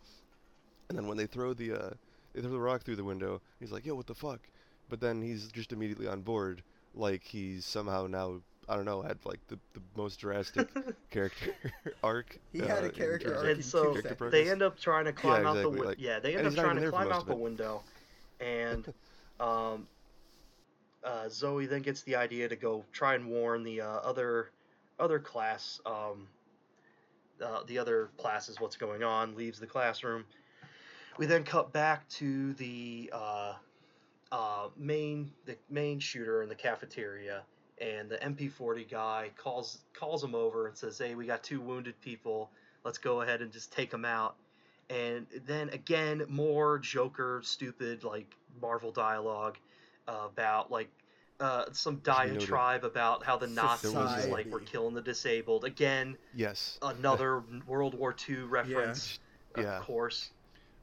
and then when they throw the uh, they throw the rock through the window, he's like, yo, what the fuck? But then he's just immediately on board, like he's somehow now, I don't know, had like the, the most drastic character arc. He had a character arc and so two character seconds. they end up trying to climb out the window. like- yeah, they end up trying to climb out the window, and um, uh, Zoe then gets the idea to go try and warn the uh, other other class. Um, uh, the other classes what's going on. Leaves the classroom. We then cut back to the uh, uh, main the main shooter in the cafeteria, and the MP40 guy calls calls him over and says, "Hey, we got two wounded people. Let's go ahead and just take them out." And then again, more Joker stupid like Marvel dialogue uh, about like uh, some diatribe about how the Nazis like were killing the disabled. Again, Yes, another World War II reference, Yeah. of course.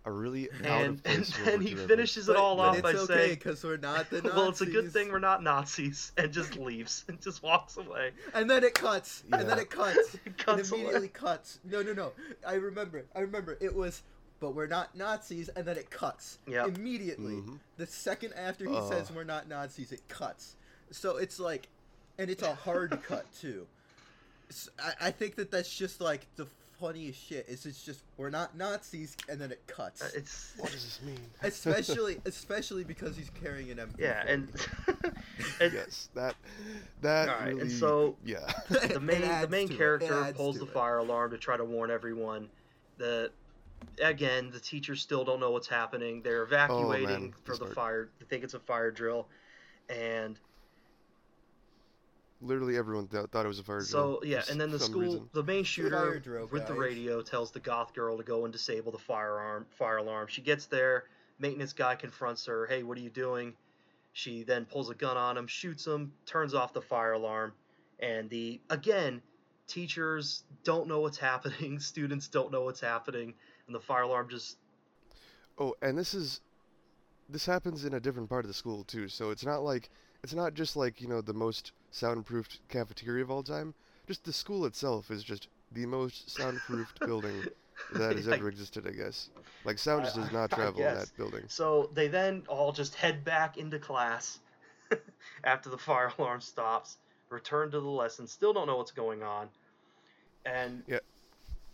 A really out And, of and place World then he II finishes it all but off it's by okay saying, because we're not the Nazis. "Well, it's a good thing we're not Nazis," and just leaves and just walks away. And then it cuts. And then it cuts. It cuts it immediately away. cuts. No, no, no. I remember. I remember. It was, but we're not Nazis, and then it cuts. Yep. Immediately. Mhm. The second after he Uh. says we're not Nazis, it cuts. So it's like, and it's a hard cut too. I think that that's just like the funniest shit. Is it's just we're not Nazis, and then it cuts. Uh, It's What does this mean? especially, especially because he's carrying an MP. yeah, and, and yes, that that Alright, and so- yeah, the main the main character pulls the fire. fire alarm to try to warn everyone. The again, the teachers still don't know what's happening. They're evacuating Oh, for the part. fire. They think it's a fire drill, and literally everyone th- thought it was a fire drill. so yeah, and then the school, reason. the main shooter drill, with the radio tells the goth girl to go and disable the firearm fire alarm. She gets there. Maintenance guy confronts her. Hey, what are you doing? She then pulls a gun on him, shoots him, turns off the fire alarm, and the again, teachers don't know what's happening, students don't know what's happening, and the fire alarm just Oh, and this is this happens in a different part of the school too. So it's not like it's not just like you know the most soundproofed cafeteria of all time. Just the school itself is just the most soundproofed building that has ever existed. I guess. Like sound just does not travel in that building. So they then all just head back into class after the fire alarm stops, return to the lesson, still don't know what's going on. And Yeah.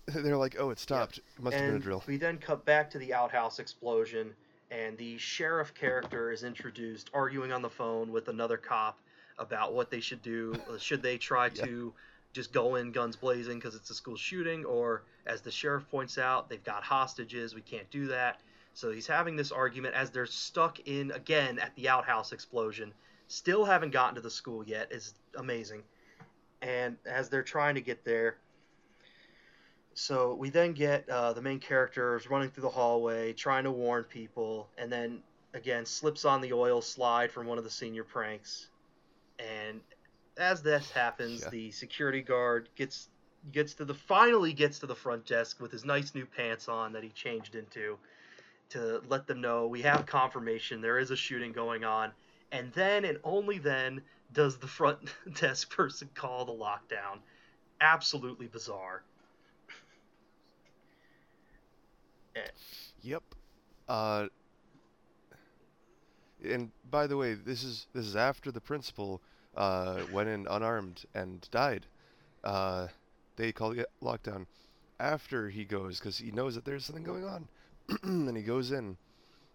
They're like, oh, it stopped. Must have been a drill. we then cut back to the outhouse explosion, and the sheriff character is introduced, arguing on the phone with another cop about what they should do. Uh, should they try Yeah. to just go in guns blazing because it's a school shooting, or as the sheriff points out, they've got hostages. We can't do that. So he's having this argument as they're stuck in again at the outhouse explosion. Still haven't gotten to the school yet. is amazing. And as they're trying to get there, so we then get uh, the main characters running through the hallway, trying to warn people, and then again slips on the oil slide from one of the senior pranks. And as this happens, Yeah. the security guard gets gets to the finally gets to the front desk with his nice new pants on that he changed into to let them know we have confirmation there is a shooting going on and then and only then does the front desk person call the lockdown absolutely bizarre Yep. Uh, and by the way, this is this is after the principal uh, went in unarmed and died. Uh, they call it lockdown after he goes because he knows that there's something going on, and he goes in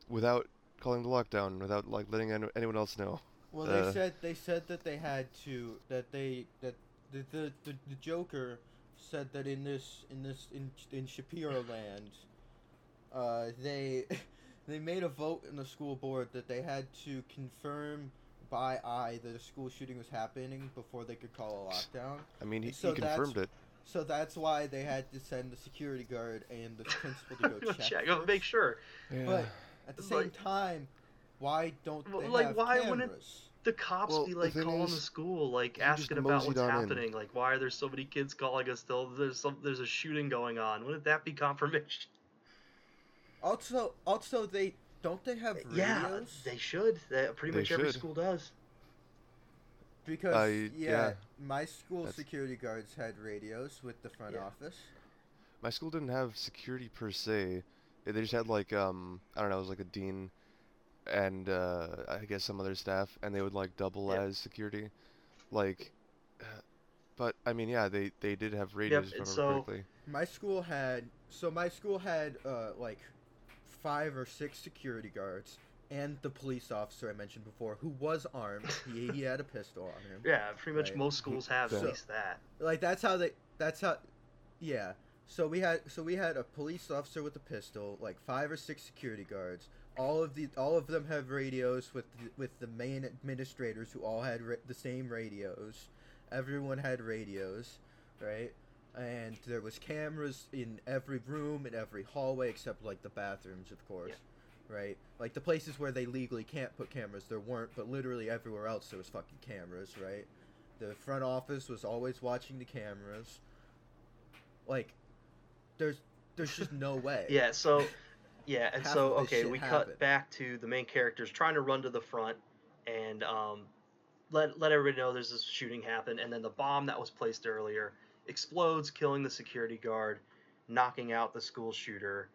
without calling the lockdown, without like letting any- anyone else know. Well, Uh, they said they said that they had to that they that the the, the, the Joker said that in this in this in in Shapiro Land, uh, they they made a vote in the school board that they had to confirm by eye that a school shooting was happening before they could call a lockdown. I mean, he, So he that's- confirmed it. So that's why they had to send the security guard and the principal to go Go check. check, go make sure But at the same Like- time, why don't Well, they like, have why cameras? wouldn't- the cops Well, be like thing calling the school like asking about what's on in. happening like why are there so many kids calling us still there's some there's a shooting going on wouldn't that be confirmation Also, also they don't they have radios? yeah they should that pretty They much every should. school does Because I- yeah, yeah. my school That's- security guards had radios with the front Yeah. office. My school didn't have security per se. They just had like um I don't know, it was like a dean and uh I guess some other staff and they would like double Yeah. as security. Like but I mean yeah, they they did have radios if I so- correctly. My school had so my school had uh like five or six security guards and the police officer I mentioned before who was armed. he, he had a pistol on him. yeah pretty much Right. most schools have at least that Like that's how they that's how yeah. So we had so we had a police officer with a pistol, like five or six security guards. All of the all of them have radios with the, with the main administrators who all had ra- the same radios. Everyone had radios, right? And there was cameras in every room in every hallway except like the bathrooms, of course. Right? Like the places where they legally can't put cameras, there weren't, but literally everywhere else there was fucking cameras, right? The front office was always watching the cameras. Like, there's there's just no way. yeah so yeah and Half so okay we cut back to the main characters trying to run to the front and um let let everybody know there's this shooting happen and then the bomb that was placed earlier explodes killing the security guard knocking out the school shooter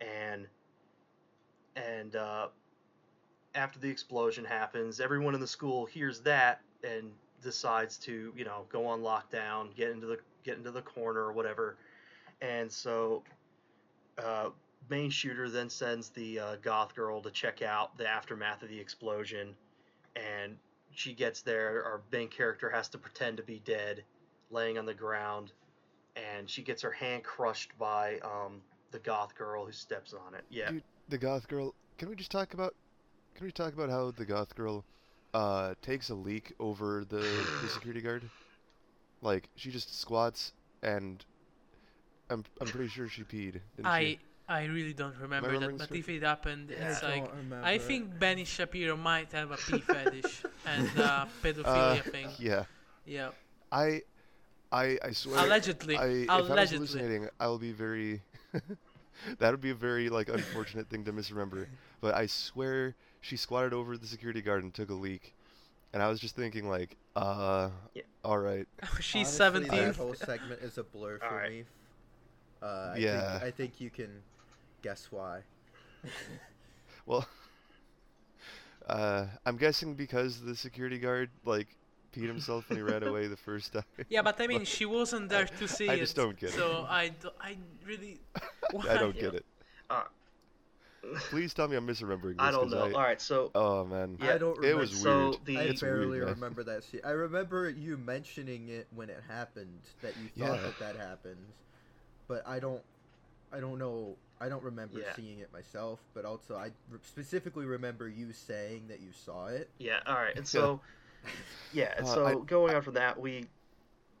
and and uh after the explosion happens everyone in the school hears that and decides to you know go on lockdown get into the get into the corner or whatever. And so uh, main shooter then sends the uh, goth girl to check out the aftermath of the explosion and she gets there. Our main character has to pretend to be dead laying on the ground and she gets her hand crushed by um, the goth girl who steps on it yeah Dude, the goth girl. Can we just talk about? Can we talk about how the goth girl uh takes a leak over the the security guard? Like she just squats and I'm I'm pretty sure she peed. Didn't I she? I really don't remember that, but this if it happened, Yeah. it's I like. I think Benny Shapiro might have a pee fetish and uh, pedophilia Uh, thing. Yeah. Yeah, I I I swear. allegedly. I, if I was hallucinating, I'll be very. that would be a very like unfortunate thing to misremember. But I swear she squatted over the security guard and took a leak, and I was just thinking like, uh, Yeah. all right. She's Honestly, 17. That whole segment is a blur for Alright. me. Uh, I Yeah. Think, I think you can guess why. Well, uh, I'm guessing because the security guard like peed himself when he ran away the first time. Yeah, but I mean, she wasn't there to see it. I it. just don't get it. so I, do, I really. I don't get it. Uh, Please tell me I'm misremembering this. i don't know all right so Oh man. Yeah, I don't it remember. was so weird. the I It's weird, barely remember that scene. I remember you mentioning it when it happened that you thought Yeah. that that happened, but I don't. I don't know. I don't remember Yeah. seeing it myself, but also I re- specifically remember you saying that you saw it. Yeah, all right. And so, yeah, and Uh, so I- going on from that, we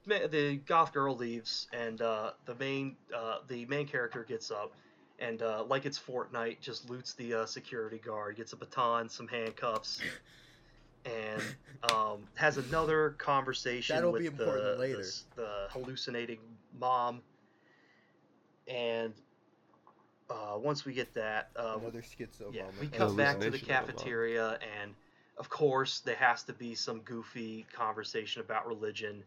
the goth girl leaves, and uh, the main uh, the main character gets up, and uh, like it's Fortnite, just loots the uh, security guard, gets a baton, some handcuffs, and um, has another conversation That'll with be important the, the later. s- the hallucinating mom. And uh, once we get that, um, Another schizo yeah, moment. we come back to the hallucination of a mom. cafeteria, and of course, there has to be some goofy conversation about religion.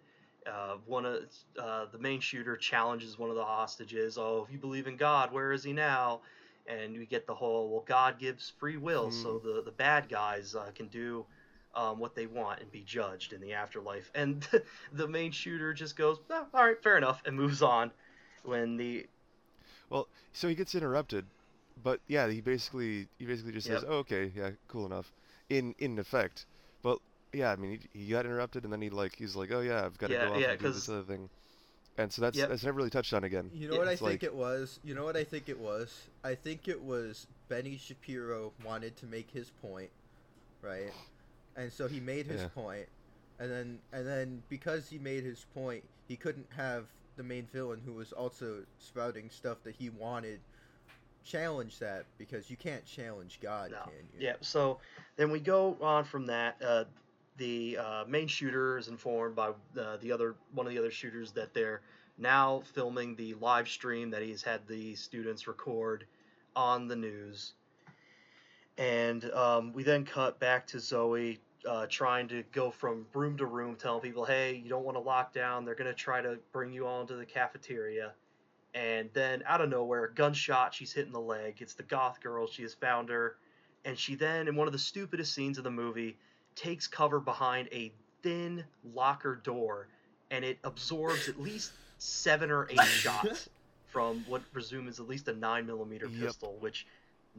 Uh, one of uh, the main shooter challenges one of the hostages. Oh, if you believe in God, where is he now? And we get the whole well, God gives free will, so the the bad guys uh, can do um, what they want and be judged in the afterlife. And the main shooter just goes, "Oh, all right, fair enough, and moves on. When the Well, so he gets interrupted, but yeah, he basically he basically just says, "Oh, okay, yeah, cool enough." In in effect, but yeah, I mean, he, he got interrupted, and then he like he's like, "Oh yeah, I've got to Yeah, go off yeah, and do this other thing," and so that's Yep. that's never really touched on again. You know Yeah, what I think like- it was? You know what I think it was? I think it was Benny Shapiro wanted to make his point, right? And so he made his Yeah. point, and then and then because he made his point, he couldn't have the main villain who was also spouting stuff that he wanted challenge that because you can't challenge God, No. can you? Yeah, so then we go on from that. Uh, the uh, main shooter is informed by uh, the other one of the other shooters that they're now filming the live stream that he's had the students record on the news. And um, we then cut back to Zoe uh, trying to go from room to room, telling people, "Hey, you don't want to lock down. They're gonna try to bring you all into the cafeteria." And then out of nowhere, gunshot. She's hit in the leg. It's the goth girl. She has found her and she then in one of the stupidest scenes of the movie takes cover behind a thin locker door and it absorbs at least seven or eight shots from what presume is at least a nine millimeter Yep. pistol which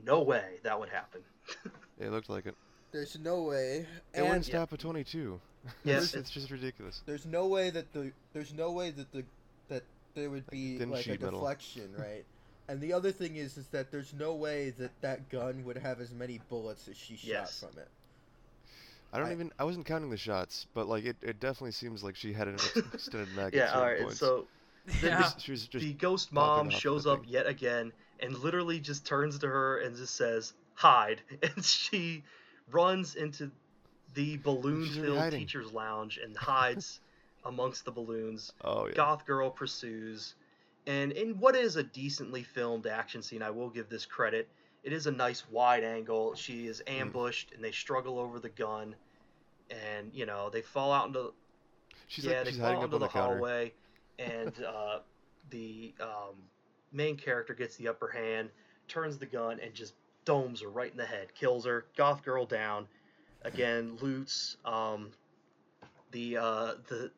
no way that would happen It looked like it. There's no way. It wouldn't And stop at 22. Yes, it's, it's just ridiculous. there's no way that the there's no way that the that there would be thin like a metal. deflection, right? And the other thing is, is that there's no way that that gun would have as many bullets as she Yes. shot from it. I don't I- even. I wasn't counting the shots, but like it, it definitely seems like she had an extended mag. yeah certain all right points. so Yeah. She was just the ghost mom shows up yet again and literally just turns to her and just says hide and she runs into the balloon filled teachers lounge and hides amongst the balloons Oh yeah. goth girl pursues and in what is a decently filmed action scene i will give this credit it is a nice wide angle she is Mm. ambushed and they struggle over the gun and you know they fall out into She's yeah, like they she's fall into the, the hallway, and uh, the um, main character gets the upper hand, turns the gun, and just domes her right in the head, kills her. Goth girl down. Again, loots. Um, the uh, the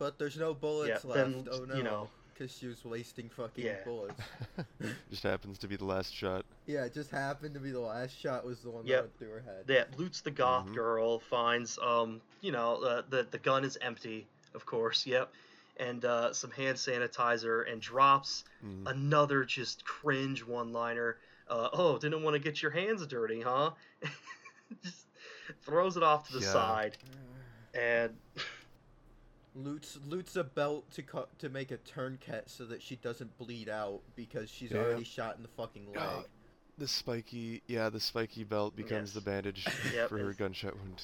But there's no bullets Yeah, left. then, oh no, you know- because she was wasting fucking Yeah. bullets. just happens to be the last shot. Yeah, it just happened to be the last shot was the one Yep. that went through her head. that loots the goth Mhm. girl, finds um, you know, uh, the the gun is empty, of course. Yep. And uh, some hand sanitizer, and drops Mhm. another just cringe one liner. Uh, oh, didn't want to get your hands dirty, huh? just throws it off to the Yeah. side, and Loots loots a belt to cut to make a tourniquet so that she doesn't bleed out because she's Yeah. already shot in the fucking ah, leg. Oh, The spiky, yeah, the spiky belt becomes Yes. the bandage Yep, for her gunshot wound,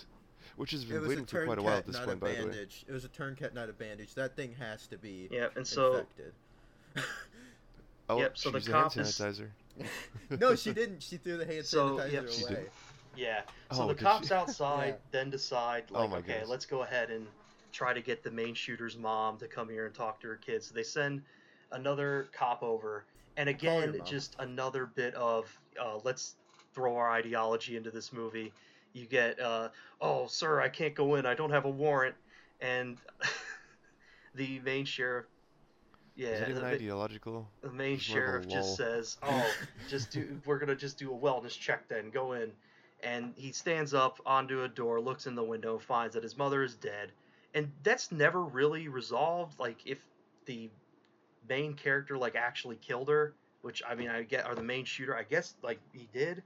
which has it been was waiting a for quite a while at this not point, a by the way. bandage. It was a tourniquet, not a bandage. That thing has to be yeah, and so infected. Oh, Yep, so she the used hand cop is- sanitizer. no, she didn't. She threw the hand So, sanitizer yep, away. she did. yeah, so Oh, the cops she? outside Yeah. then decide Oh like, my okay, goodness. let's go ahead and try to get the main shooter's mom to come here and talk to her kids. So they send another cop over, and again, just another bit of uh, let's throw our ideology into this movie. You get, uh, oh, sir, I can't go in. I don't have a warrant, and the main sheriff. Yeah, Is that even the, ideological? the main It's more of a sheriff just says, "Oh, just do. We're gonna just do a wellness check then. Go in." And he stands up onto a door, looks in the window, finds that his mother is dead, and that's never really resolved. Like if the main character like actually killed her, which I mean I get, or the main shooter, I guess like he did.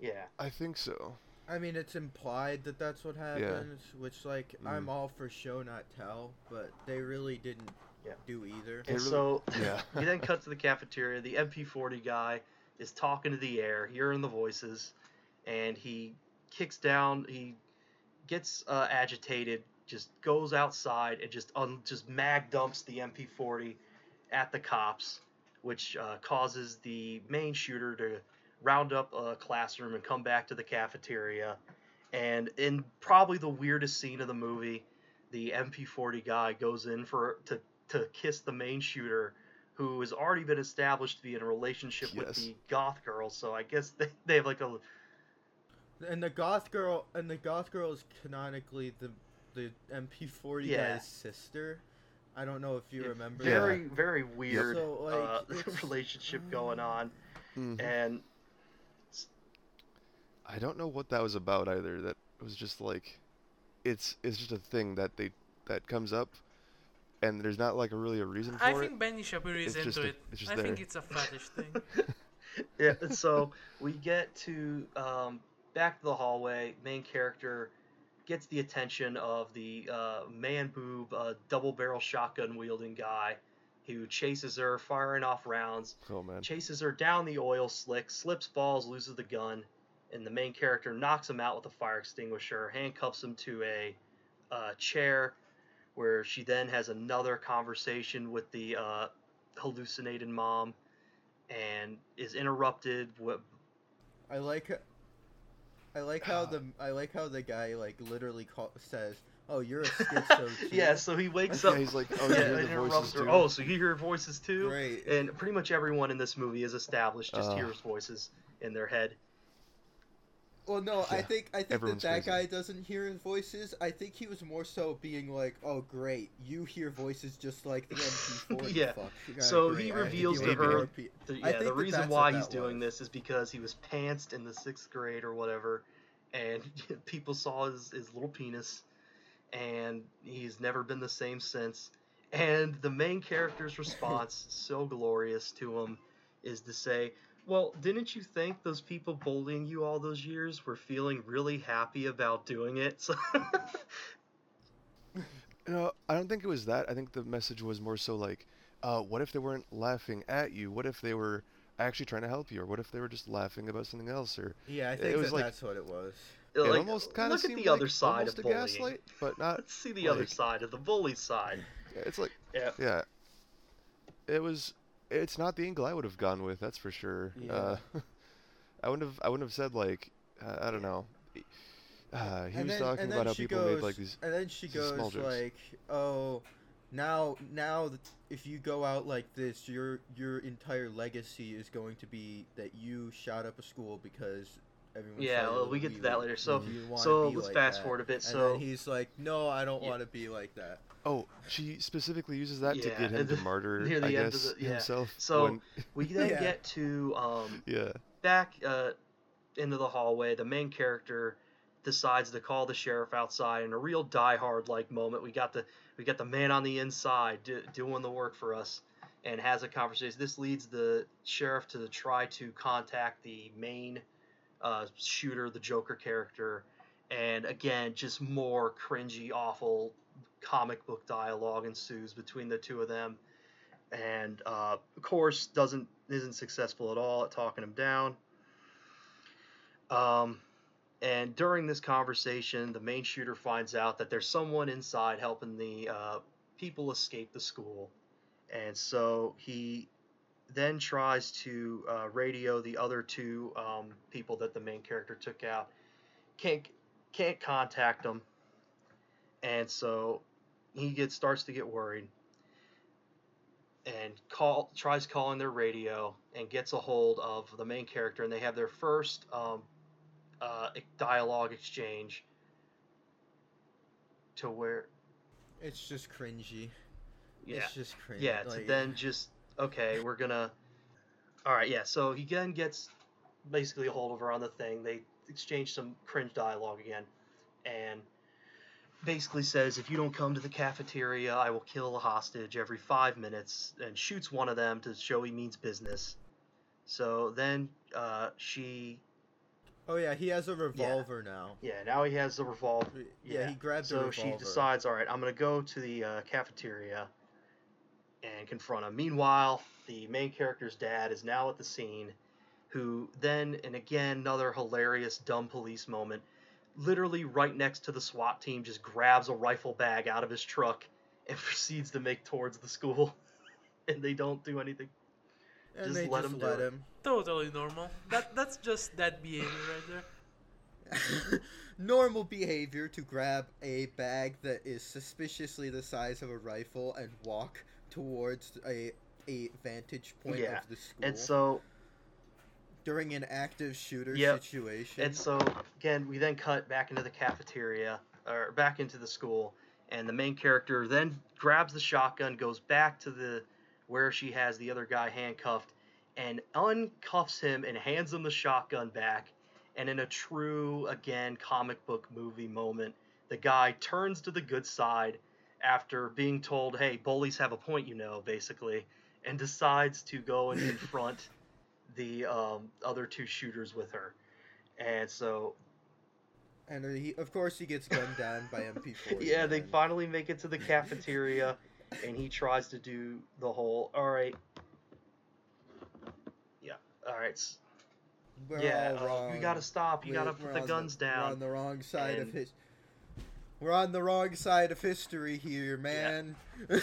Yeah. I think so. I mean, it's implied that that's what happens, yeah. which like I'm Mm. all for show not tell, but they really didn't Yeah. do either. And really- so Yeah. he then cuts to the cafeteria. The MP40 guy is talking to the air, hearing the voices, and he kicks down. He gets uh, agitated, just goes outside and just un- just mag dumps the MP40 at the cops, which uh, causes the main shooter to round up a classroom and come back to the cafeteria. And in probably the weirdest scene of the movie, the MP40 guy goes in for to to kiss the main shooter, who has already been established to be in a relationship with the goth girl. So I guess they, they have like a And the goth girl and the goth girl is canonically the the MP40 Yeah. guy's sister. I don't know if you Yeah, remember. very very weird So, like, uh, it's- relationship going on, Mhm. and I don't know what that was about either. That was just like, it's it's just a thing that they that comes up, and there's not like a really a reason for I it. I think Benny Shapiro is It's just into a- it. it's just I think it's a fetish thing. yeah. So we get to um, back to the hallway. Main character gets the attention of the uh, man boob uh, double barrel shotgun wielding guy, who chases her, firing off rounds. Oh man. chases her down the oil slick, slips, falls, loses the gun, and the main character knocks him out with a fire extinguisher, handcuffs him to a uh, chair, where she then has another conversation with the uh, hallucinated mom, and is interrupted. With, I like h- I like how the I like how the guy like literally call, says, "Oh, you're a schizo." too?" yeah, so he wakes Yeah, up. he's like, oh, you hear the voices too. Oh, so you hear voices too? Great. And pretty much everyone in this movie is established just Uh. hears voices in their head. Well, no, I think I think that that crazy. guy doesn't hear his voices. I think he was more so being like, "Oh, great, you hear voices just like the MP4." Yeah, Fuck. So he reveals to her The, yeah, the that reason why he's doing was. this is because he was pantsed in the sixth grade or whatever, and people saw his, his little penis, and he's never been the same since. And the main character's response, so glorious to him, is to say, Well, didn't you think those people bullying you all those years were feeling really happy about doing it? So No, I don't think it was that. I think the message was more so like, uh, what if they weren't laughing at you? What if they were actually trying to help you? Or what if they were just laughing about something else? Or Yeah, I think It think was that like- that's what it was. it like, almost kind of look at seemed the other like side of a bullying. gaslight, but not. Let's see the other side of the bully side. Yeah, It's like, Yeah. yeah, it was. It's not the angle I would have gone with. That's for sure. Uh, I wouldn't have. I wouldn't have said like, uh, I don't know. Uh, he and was then, talking about how people goes, made like these. and then she goes like, "Oh, now, now, if you go out like this, your your entire legacy is going to be that you shot up a school because everyone." Yeah, well, we get to you- that later. So- So let's like fast that. forward a bit. And So then he's like, "No, I don't Yeah. want to be like that." Oh, she specifically uses that to get him and to the- martyr, near the I end of guess, the- yeah. himself. So- when- we then Yeah. get to um, yeah. back uh, into the hallway. The main character decides to call the sheriff outside in a real Die Hard like moment. We got the we got the man on the inside do, doing the work for us, and has a conversation. This leads the sheriff to try to contact the main uh, shooter, the Joker character, and again, just more cringy, awful comic book dialogue ensues between the two of them, and uh, of course doesn't isn't successful at all at talking him down. Um, and during this conversation, the main shooter finds out that there's someone inside helping the uh, people escape the school. And so he then tries to uh, radio the other two um, people that the main character took out. Can't can't contact them, and so he gets starts to get worried. And call tries calling their radio and gets a hold of the main character, and they have their first um, uh, dialogue exchange to where It's just cringy. yeah It's just cringy. yeah to like- then just okay we're gonna all right yeah so he then gets basically a hold of her on the thing. They exchange some cringe dialogue again and basically says if you don't come to the cafeteria i will kill a hostage every five minutes and shoots one of them to show he means business. So then uh, she Oh yeah, he has a revolver now. yeah now he has the revolver Yeah, Yeah, he grabs a So she decides, all right, I'm gonna go to the uh, cafeteria and confront him. Meanwhile, the main character's dad is now at the scene, who then, and again, another hilarious dumb police moment, literally right next to the SWAT team, just grabs a rifle bag out of his truck and proceeds to make towards the school. and they don't do anything. And Just they let just him do let it. him. Totally normal. That that's just that behavior right there. Normal behavior to grab a bag that is suspiciously the size of a rifle and walk towards a a vantage point Yeah, of the school And so during an active shooter Yep. situation. And so again, we then cut back into the cafeteria or back into the school, and the main character then grabs the shotgun, goes back to the where she has the other guy handcuffed, and uncuffs him and hands him the shotgun back. And in a true, again, comic book movie moment, the guy turns to the good side after being told, "Hey, bullies have a point, you know," basically, and decides to go and confront the um, other two shooters with her. And so, and he, of course, he gets gunned down by MP4. yeah, they finally make it to the cafeteria, and he tries to do the whole, all right, yeah, all right, We're yeah, all uh, you gotta stop, you We're- gotta put the guns We're down. on the wrong side of his. We're on the wrong side of history here, man.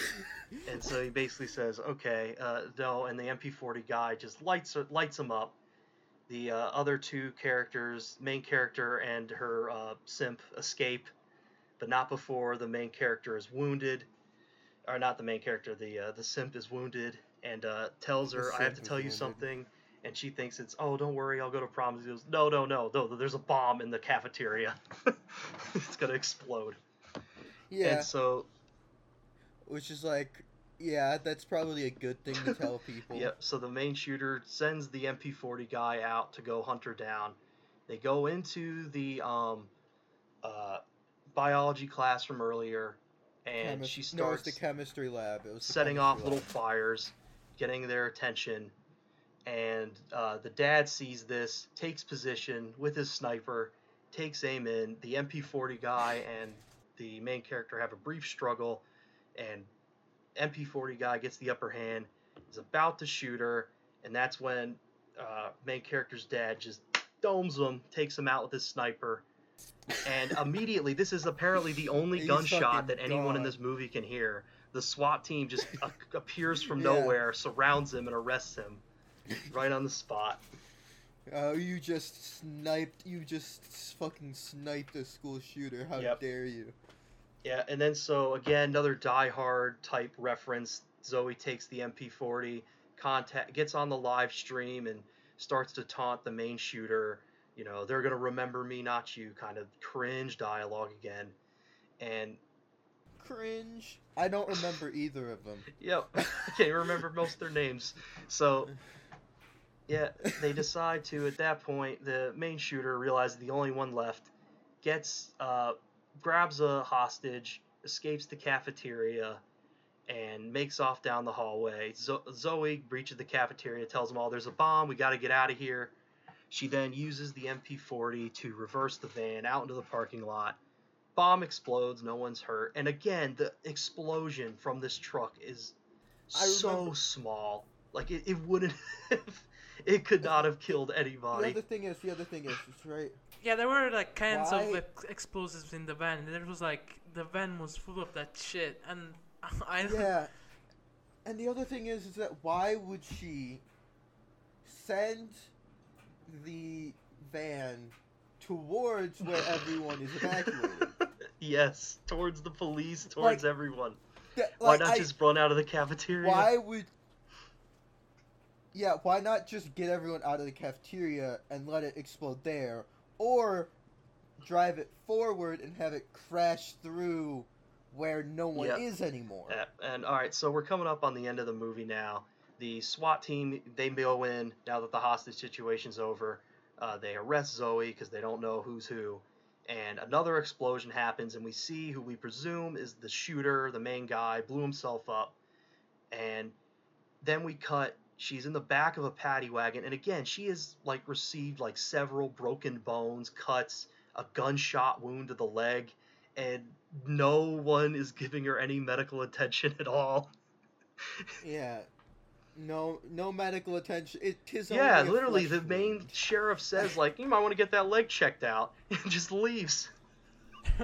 And so he basically says, okay, uh, no, and the MP40 guy just lights lights him up. The uh, other two characters, main character and her uh, simp, escape, but not before the main character is wounded, or not the main character, the uh, the simp is wounded and uh, tells her, "I have to tell you wounded. something." And she thinks it's, "Oh, don't worry, I'll go to prom." He goes, "No, no, no, no, there's a bomb in the cafeteria. it's gonna explode." yeah, And so which is like, yeah, that's probably a good thing to tell people. Yep. So the main shooter sends the MP40 guy out to go hunt her down. They go into the um, uh, biology class from earlier, and she No, starts the chemistry lab. It was setting off chemistry little fires, getting their attention. And uh, the dad sees this, takes position with his sniper, takes aim in. The MP40 guy and the main character have a brief struggle, and MP40 guy gets the upper hand. Is about to shoot her, and that's when uh, main character's dad just domes him, takes him out with his sniper. And immediately, this is apparently the only gunshot that anyone in this movie can hear. The SWAT team just a- appears from Yeah. nowhere, surrounds him, and arrests him right on the spot. Oh, you just sniped. You just fucking sniped a school shooter. How Yep. dare you? Yeah, and then so again, another Die Hard type reference. Zoe takes the MP40, contact gets on the live stream and starts to taunt the main shooter. You know, they're gonna remember me, not you. Kind of cringe dialogue again. And Cringe. I don't remember either of them. Yep. I can't remember most of their names. So, yeah, they decide to, at that point, the main shooter realizes the only one left, gets, uh, grabs a hostage, escapes the cafeteria, and makes off down the hallway. Zo- Zoe breaches the cafeteria, tells them all there's a bomb, we gotta get out of here. She then uses the MP40 to reverse the van out into the parking lot. Bomb explodes, no one's hurt. And again, the explosion from this truck is so small. Like it, it wouldn't have, it could not have killed anybody. The anybody. other thing is, the other thing is, it's right. Yeah, there were like cans of Why- ex- explosives in the van. There was like the van was full of that shit, and I don't. Yeah. And the other thing is, is that why would she send the van towards where everyone is evacuated? yes, towards the police, towards Like, everyone. That- Why not I- just run out of the cafeteria? Why would? Yeah, why not just get everyone out of the cafeteria and let it explode there, or drive it forward and have it crash through where no one Yeah. is anymore? And all right, so we're coming up on the end of the movie now. The SWAT team they go in now that the hostage situation's over. Uh, they arrest Zoe because they don't know who's who, and another explosion happens, and we see who we presume is the shooter, the main guy, blew himself up, and then we cut. She's in the back of a paddy wagon, and again, she has like received like several broken bones, cuts, a gunshot wound to the leg, and no one is giving her any medical attention at all. Yeah. No, no medical attention. It is Yeah, only literally, flesh the main sheriff says like, "You might want to get that leg checked out," and just leaves.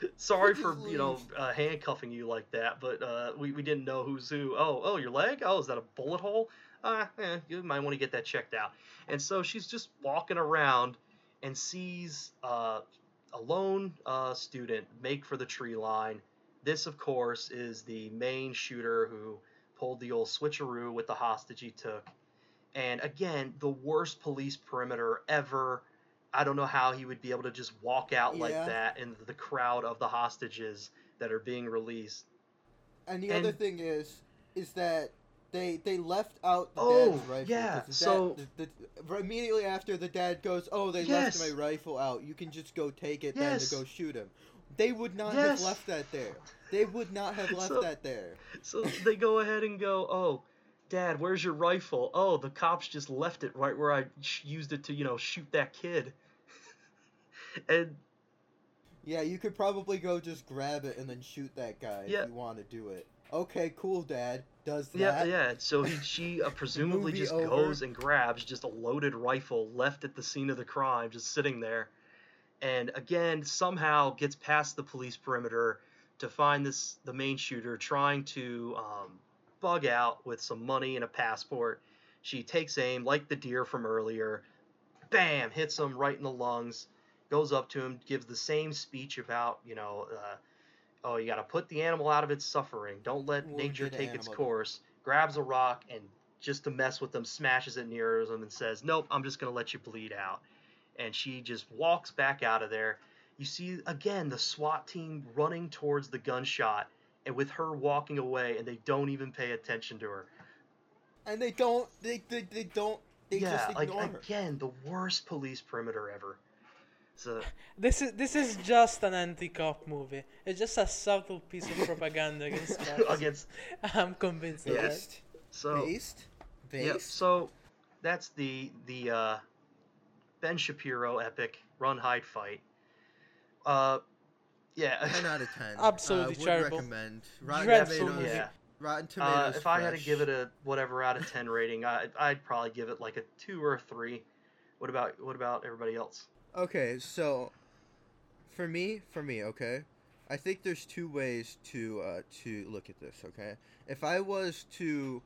Sorry for you know uh, handcuffing you like that, but uh, we we didn't know who's who. Oh, oh, your leg? Oh, is that a bullet hole? Uh, eh, you might want to get that checked out. And so she's just walking around and sees uh, a lone uh, student make for the tree line. This, of course, is the main shooter who pulled the old switcheroo with the hostage he took. And again, the worst police perimeter ever. I don't know how he would be able to just walk out like that in the crowd of the hostages that are being released. And the and- other thing is, is that they they left out the Oh, dad's rifle. yeah, the so- dad, the, the, immediately after the dad goes, oh, they Yes. left my rifle out. You can just go take it then Yes. to go shoot him. They would not Yes. have left that there. They would not have left So- that there. So they go ahead and go, "Oh, Dad, where's your rifle? Oh, the cops just left it right where I sh- used it to, you know, shoot that kid." And Yeah, you could probably go just grab it and then shoot that guy Yeah. if you want to do it. Okay, cool, Dad. Does that? yeah, yeah. So he, she uh, presumably just over. goes and grabs just a loaded rifle left at the scene of the crime, just sitting there, and again somehow gets past the police perimeter to find this the main shooter trying to um, bug out with some money and a passport. She takes aim like the deer from earlier, bam, hits him right in the lungs. Goes up to him, gives the same speech about you know. Uh, oh, you got to put the animal out of its suffering. Don't let Wounded nature take its course. Grabs a rock and just to mess with them, smashes it near them and says, "Nope, I'm just gonna let you bleed out." And she just walks back out of there. You see again the SWAT team running towards the gunshot, and with her walking away, and they don't even pay attention to her. And they don't. They they, they don't. They yeah, just like ignore her. again, the worst police perimeter ever. So This is this is just an anti-cop movie. It's just a subtle piece of propaganda against cops. against I'm convinced of that. Based. so Based. Yep. Based. So that's the the uh, Ben Shapiro epic run hide fight. Uh, yeah. Ten out of ten. Absolutely uh, would terrible. recommend. Rotten Dreadful Tomatoes. yeah. Rotten Uh, Tomatoes. if I had to give it a whatever out of ten rating, I, I'd probably give it like a two or a three. What about what about everybody else? Okay, so for me, for me, okay, I think there's two ways to uh, to look at this. Okay, if I was to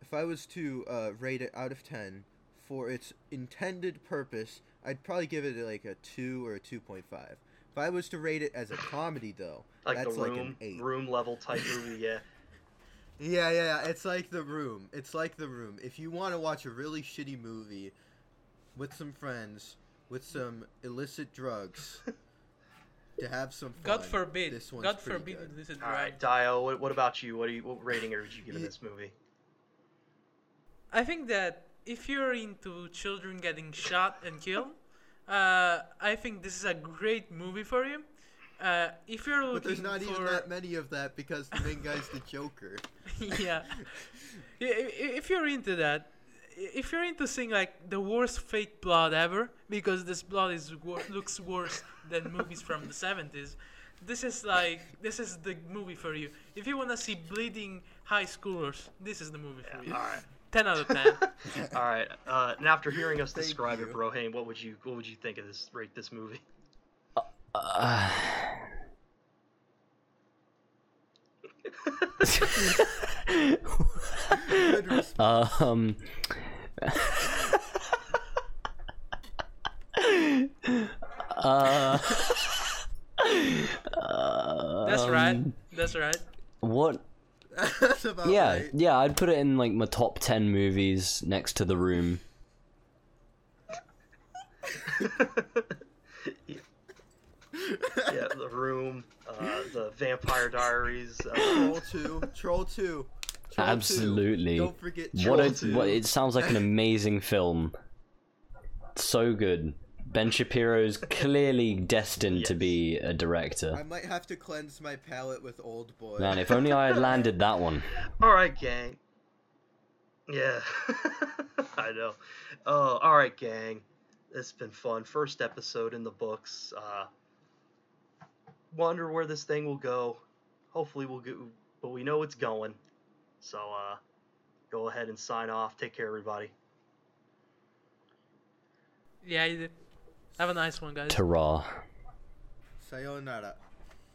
if I was to uh, rate it out of ten for its intended purpose, I'd probably give it like a two or a two point five. If I was to rate it as a comedy, though, Like that's the like room an eight. room level type movie. Yeah. Yeah, yeah, yeah. It's like The Room. It's like The Room. If you want to watch a really shitty movie with some friends, with some illicit drugs, to have some fun. God forbid. This one's God forbid good. this is All right. Dio. What, what about you? What do you what rating are you giving Ye- this movie? I think that if you're into children getting shot and killed, uh, I think this is a great movie for you. Uh, if you're looking But there's not for even that many of that because the main guy's the Joker. yeah. I- i- If you're into that, i- if you're into seeing like the worst fake blood ever, because this blood is wor- looks worse than movies from the 70s, this is like this is the movie for you. If you wanna see bleeding high schoolers, this is the movie for you. All right. 10 out of 10. All right. Uh, and after hearing us Thank describe you. it, Broehain, what would you what would you think of this? Rate this movie? Uh, Good response. Um. uh, That's right. um, That's right. What? That's about Yeah, right. yeah. I'd put it in like my top ten movies next to The Room. yeah, Yeah, the Room, uh, the Vampire Diaries. Uh, Troll two. Troll two. Troll 2. Absolutely. Don't forget What Troll a two. what! It sounds like an amazing film. So good. Ben Shapiro's clearly destined to be a director. I might have to cleanse my palate with Old Boy. Man, if only I had landed that one. all right, gang. Yeah, I know. Oh, all right, gang. It's been fun. First episode in the books. Uh, wonder where this thing will go. Hopefully, we'll get, but we know it's going. So, uh, go ahead and sign off. Take care, everybody. Yeah, you did. Have a nice one, guys. Ta-ra. Sayonara.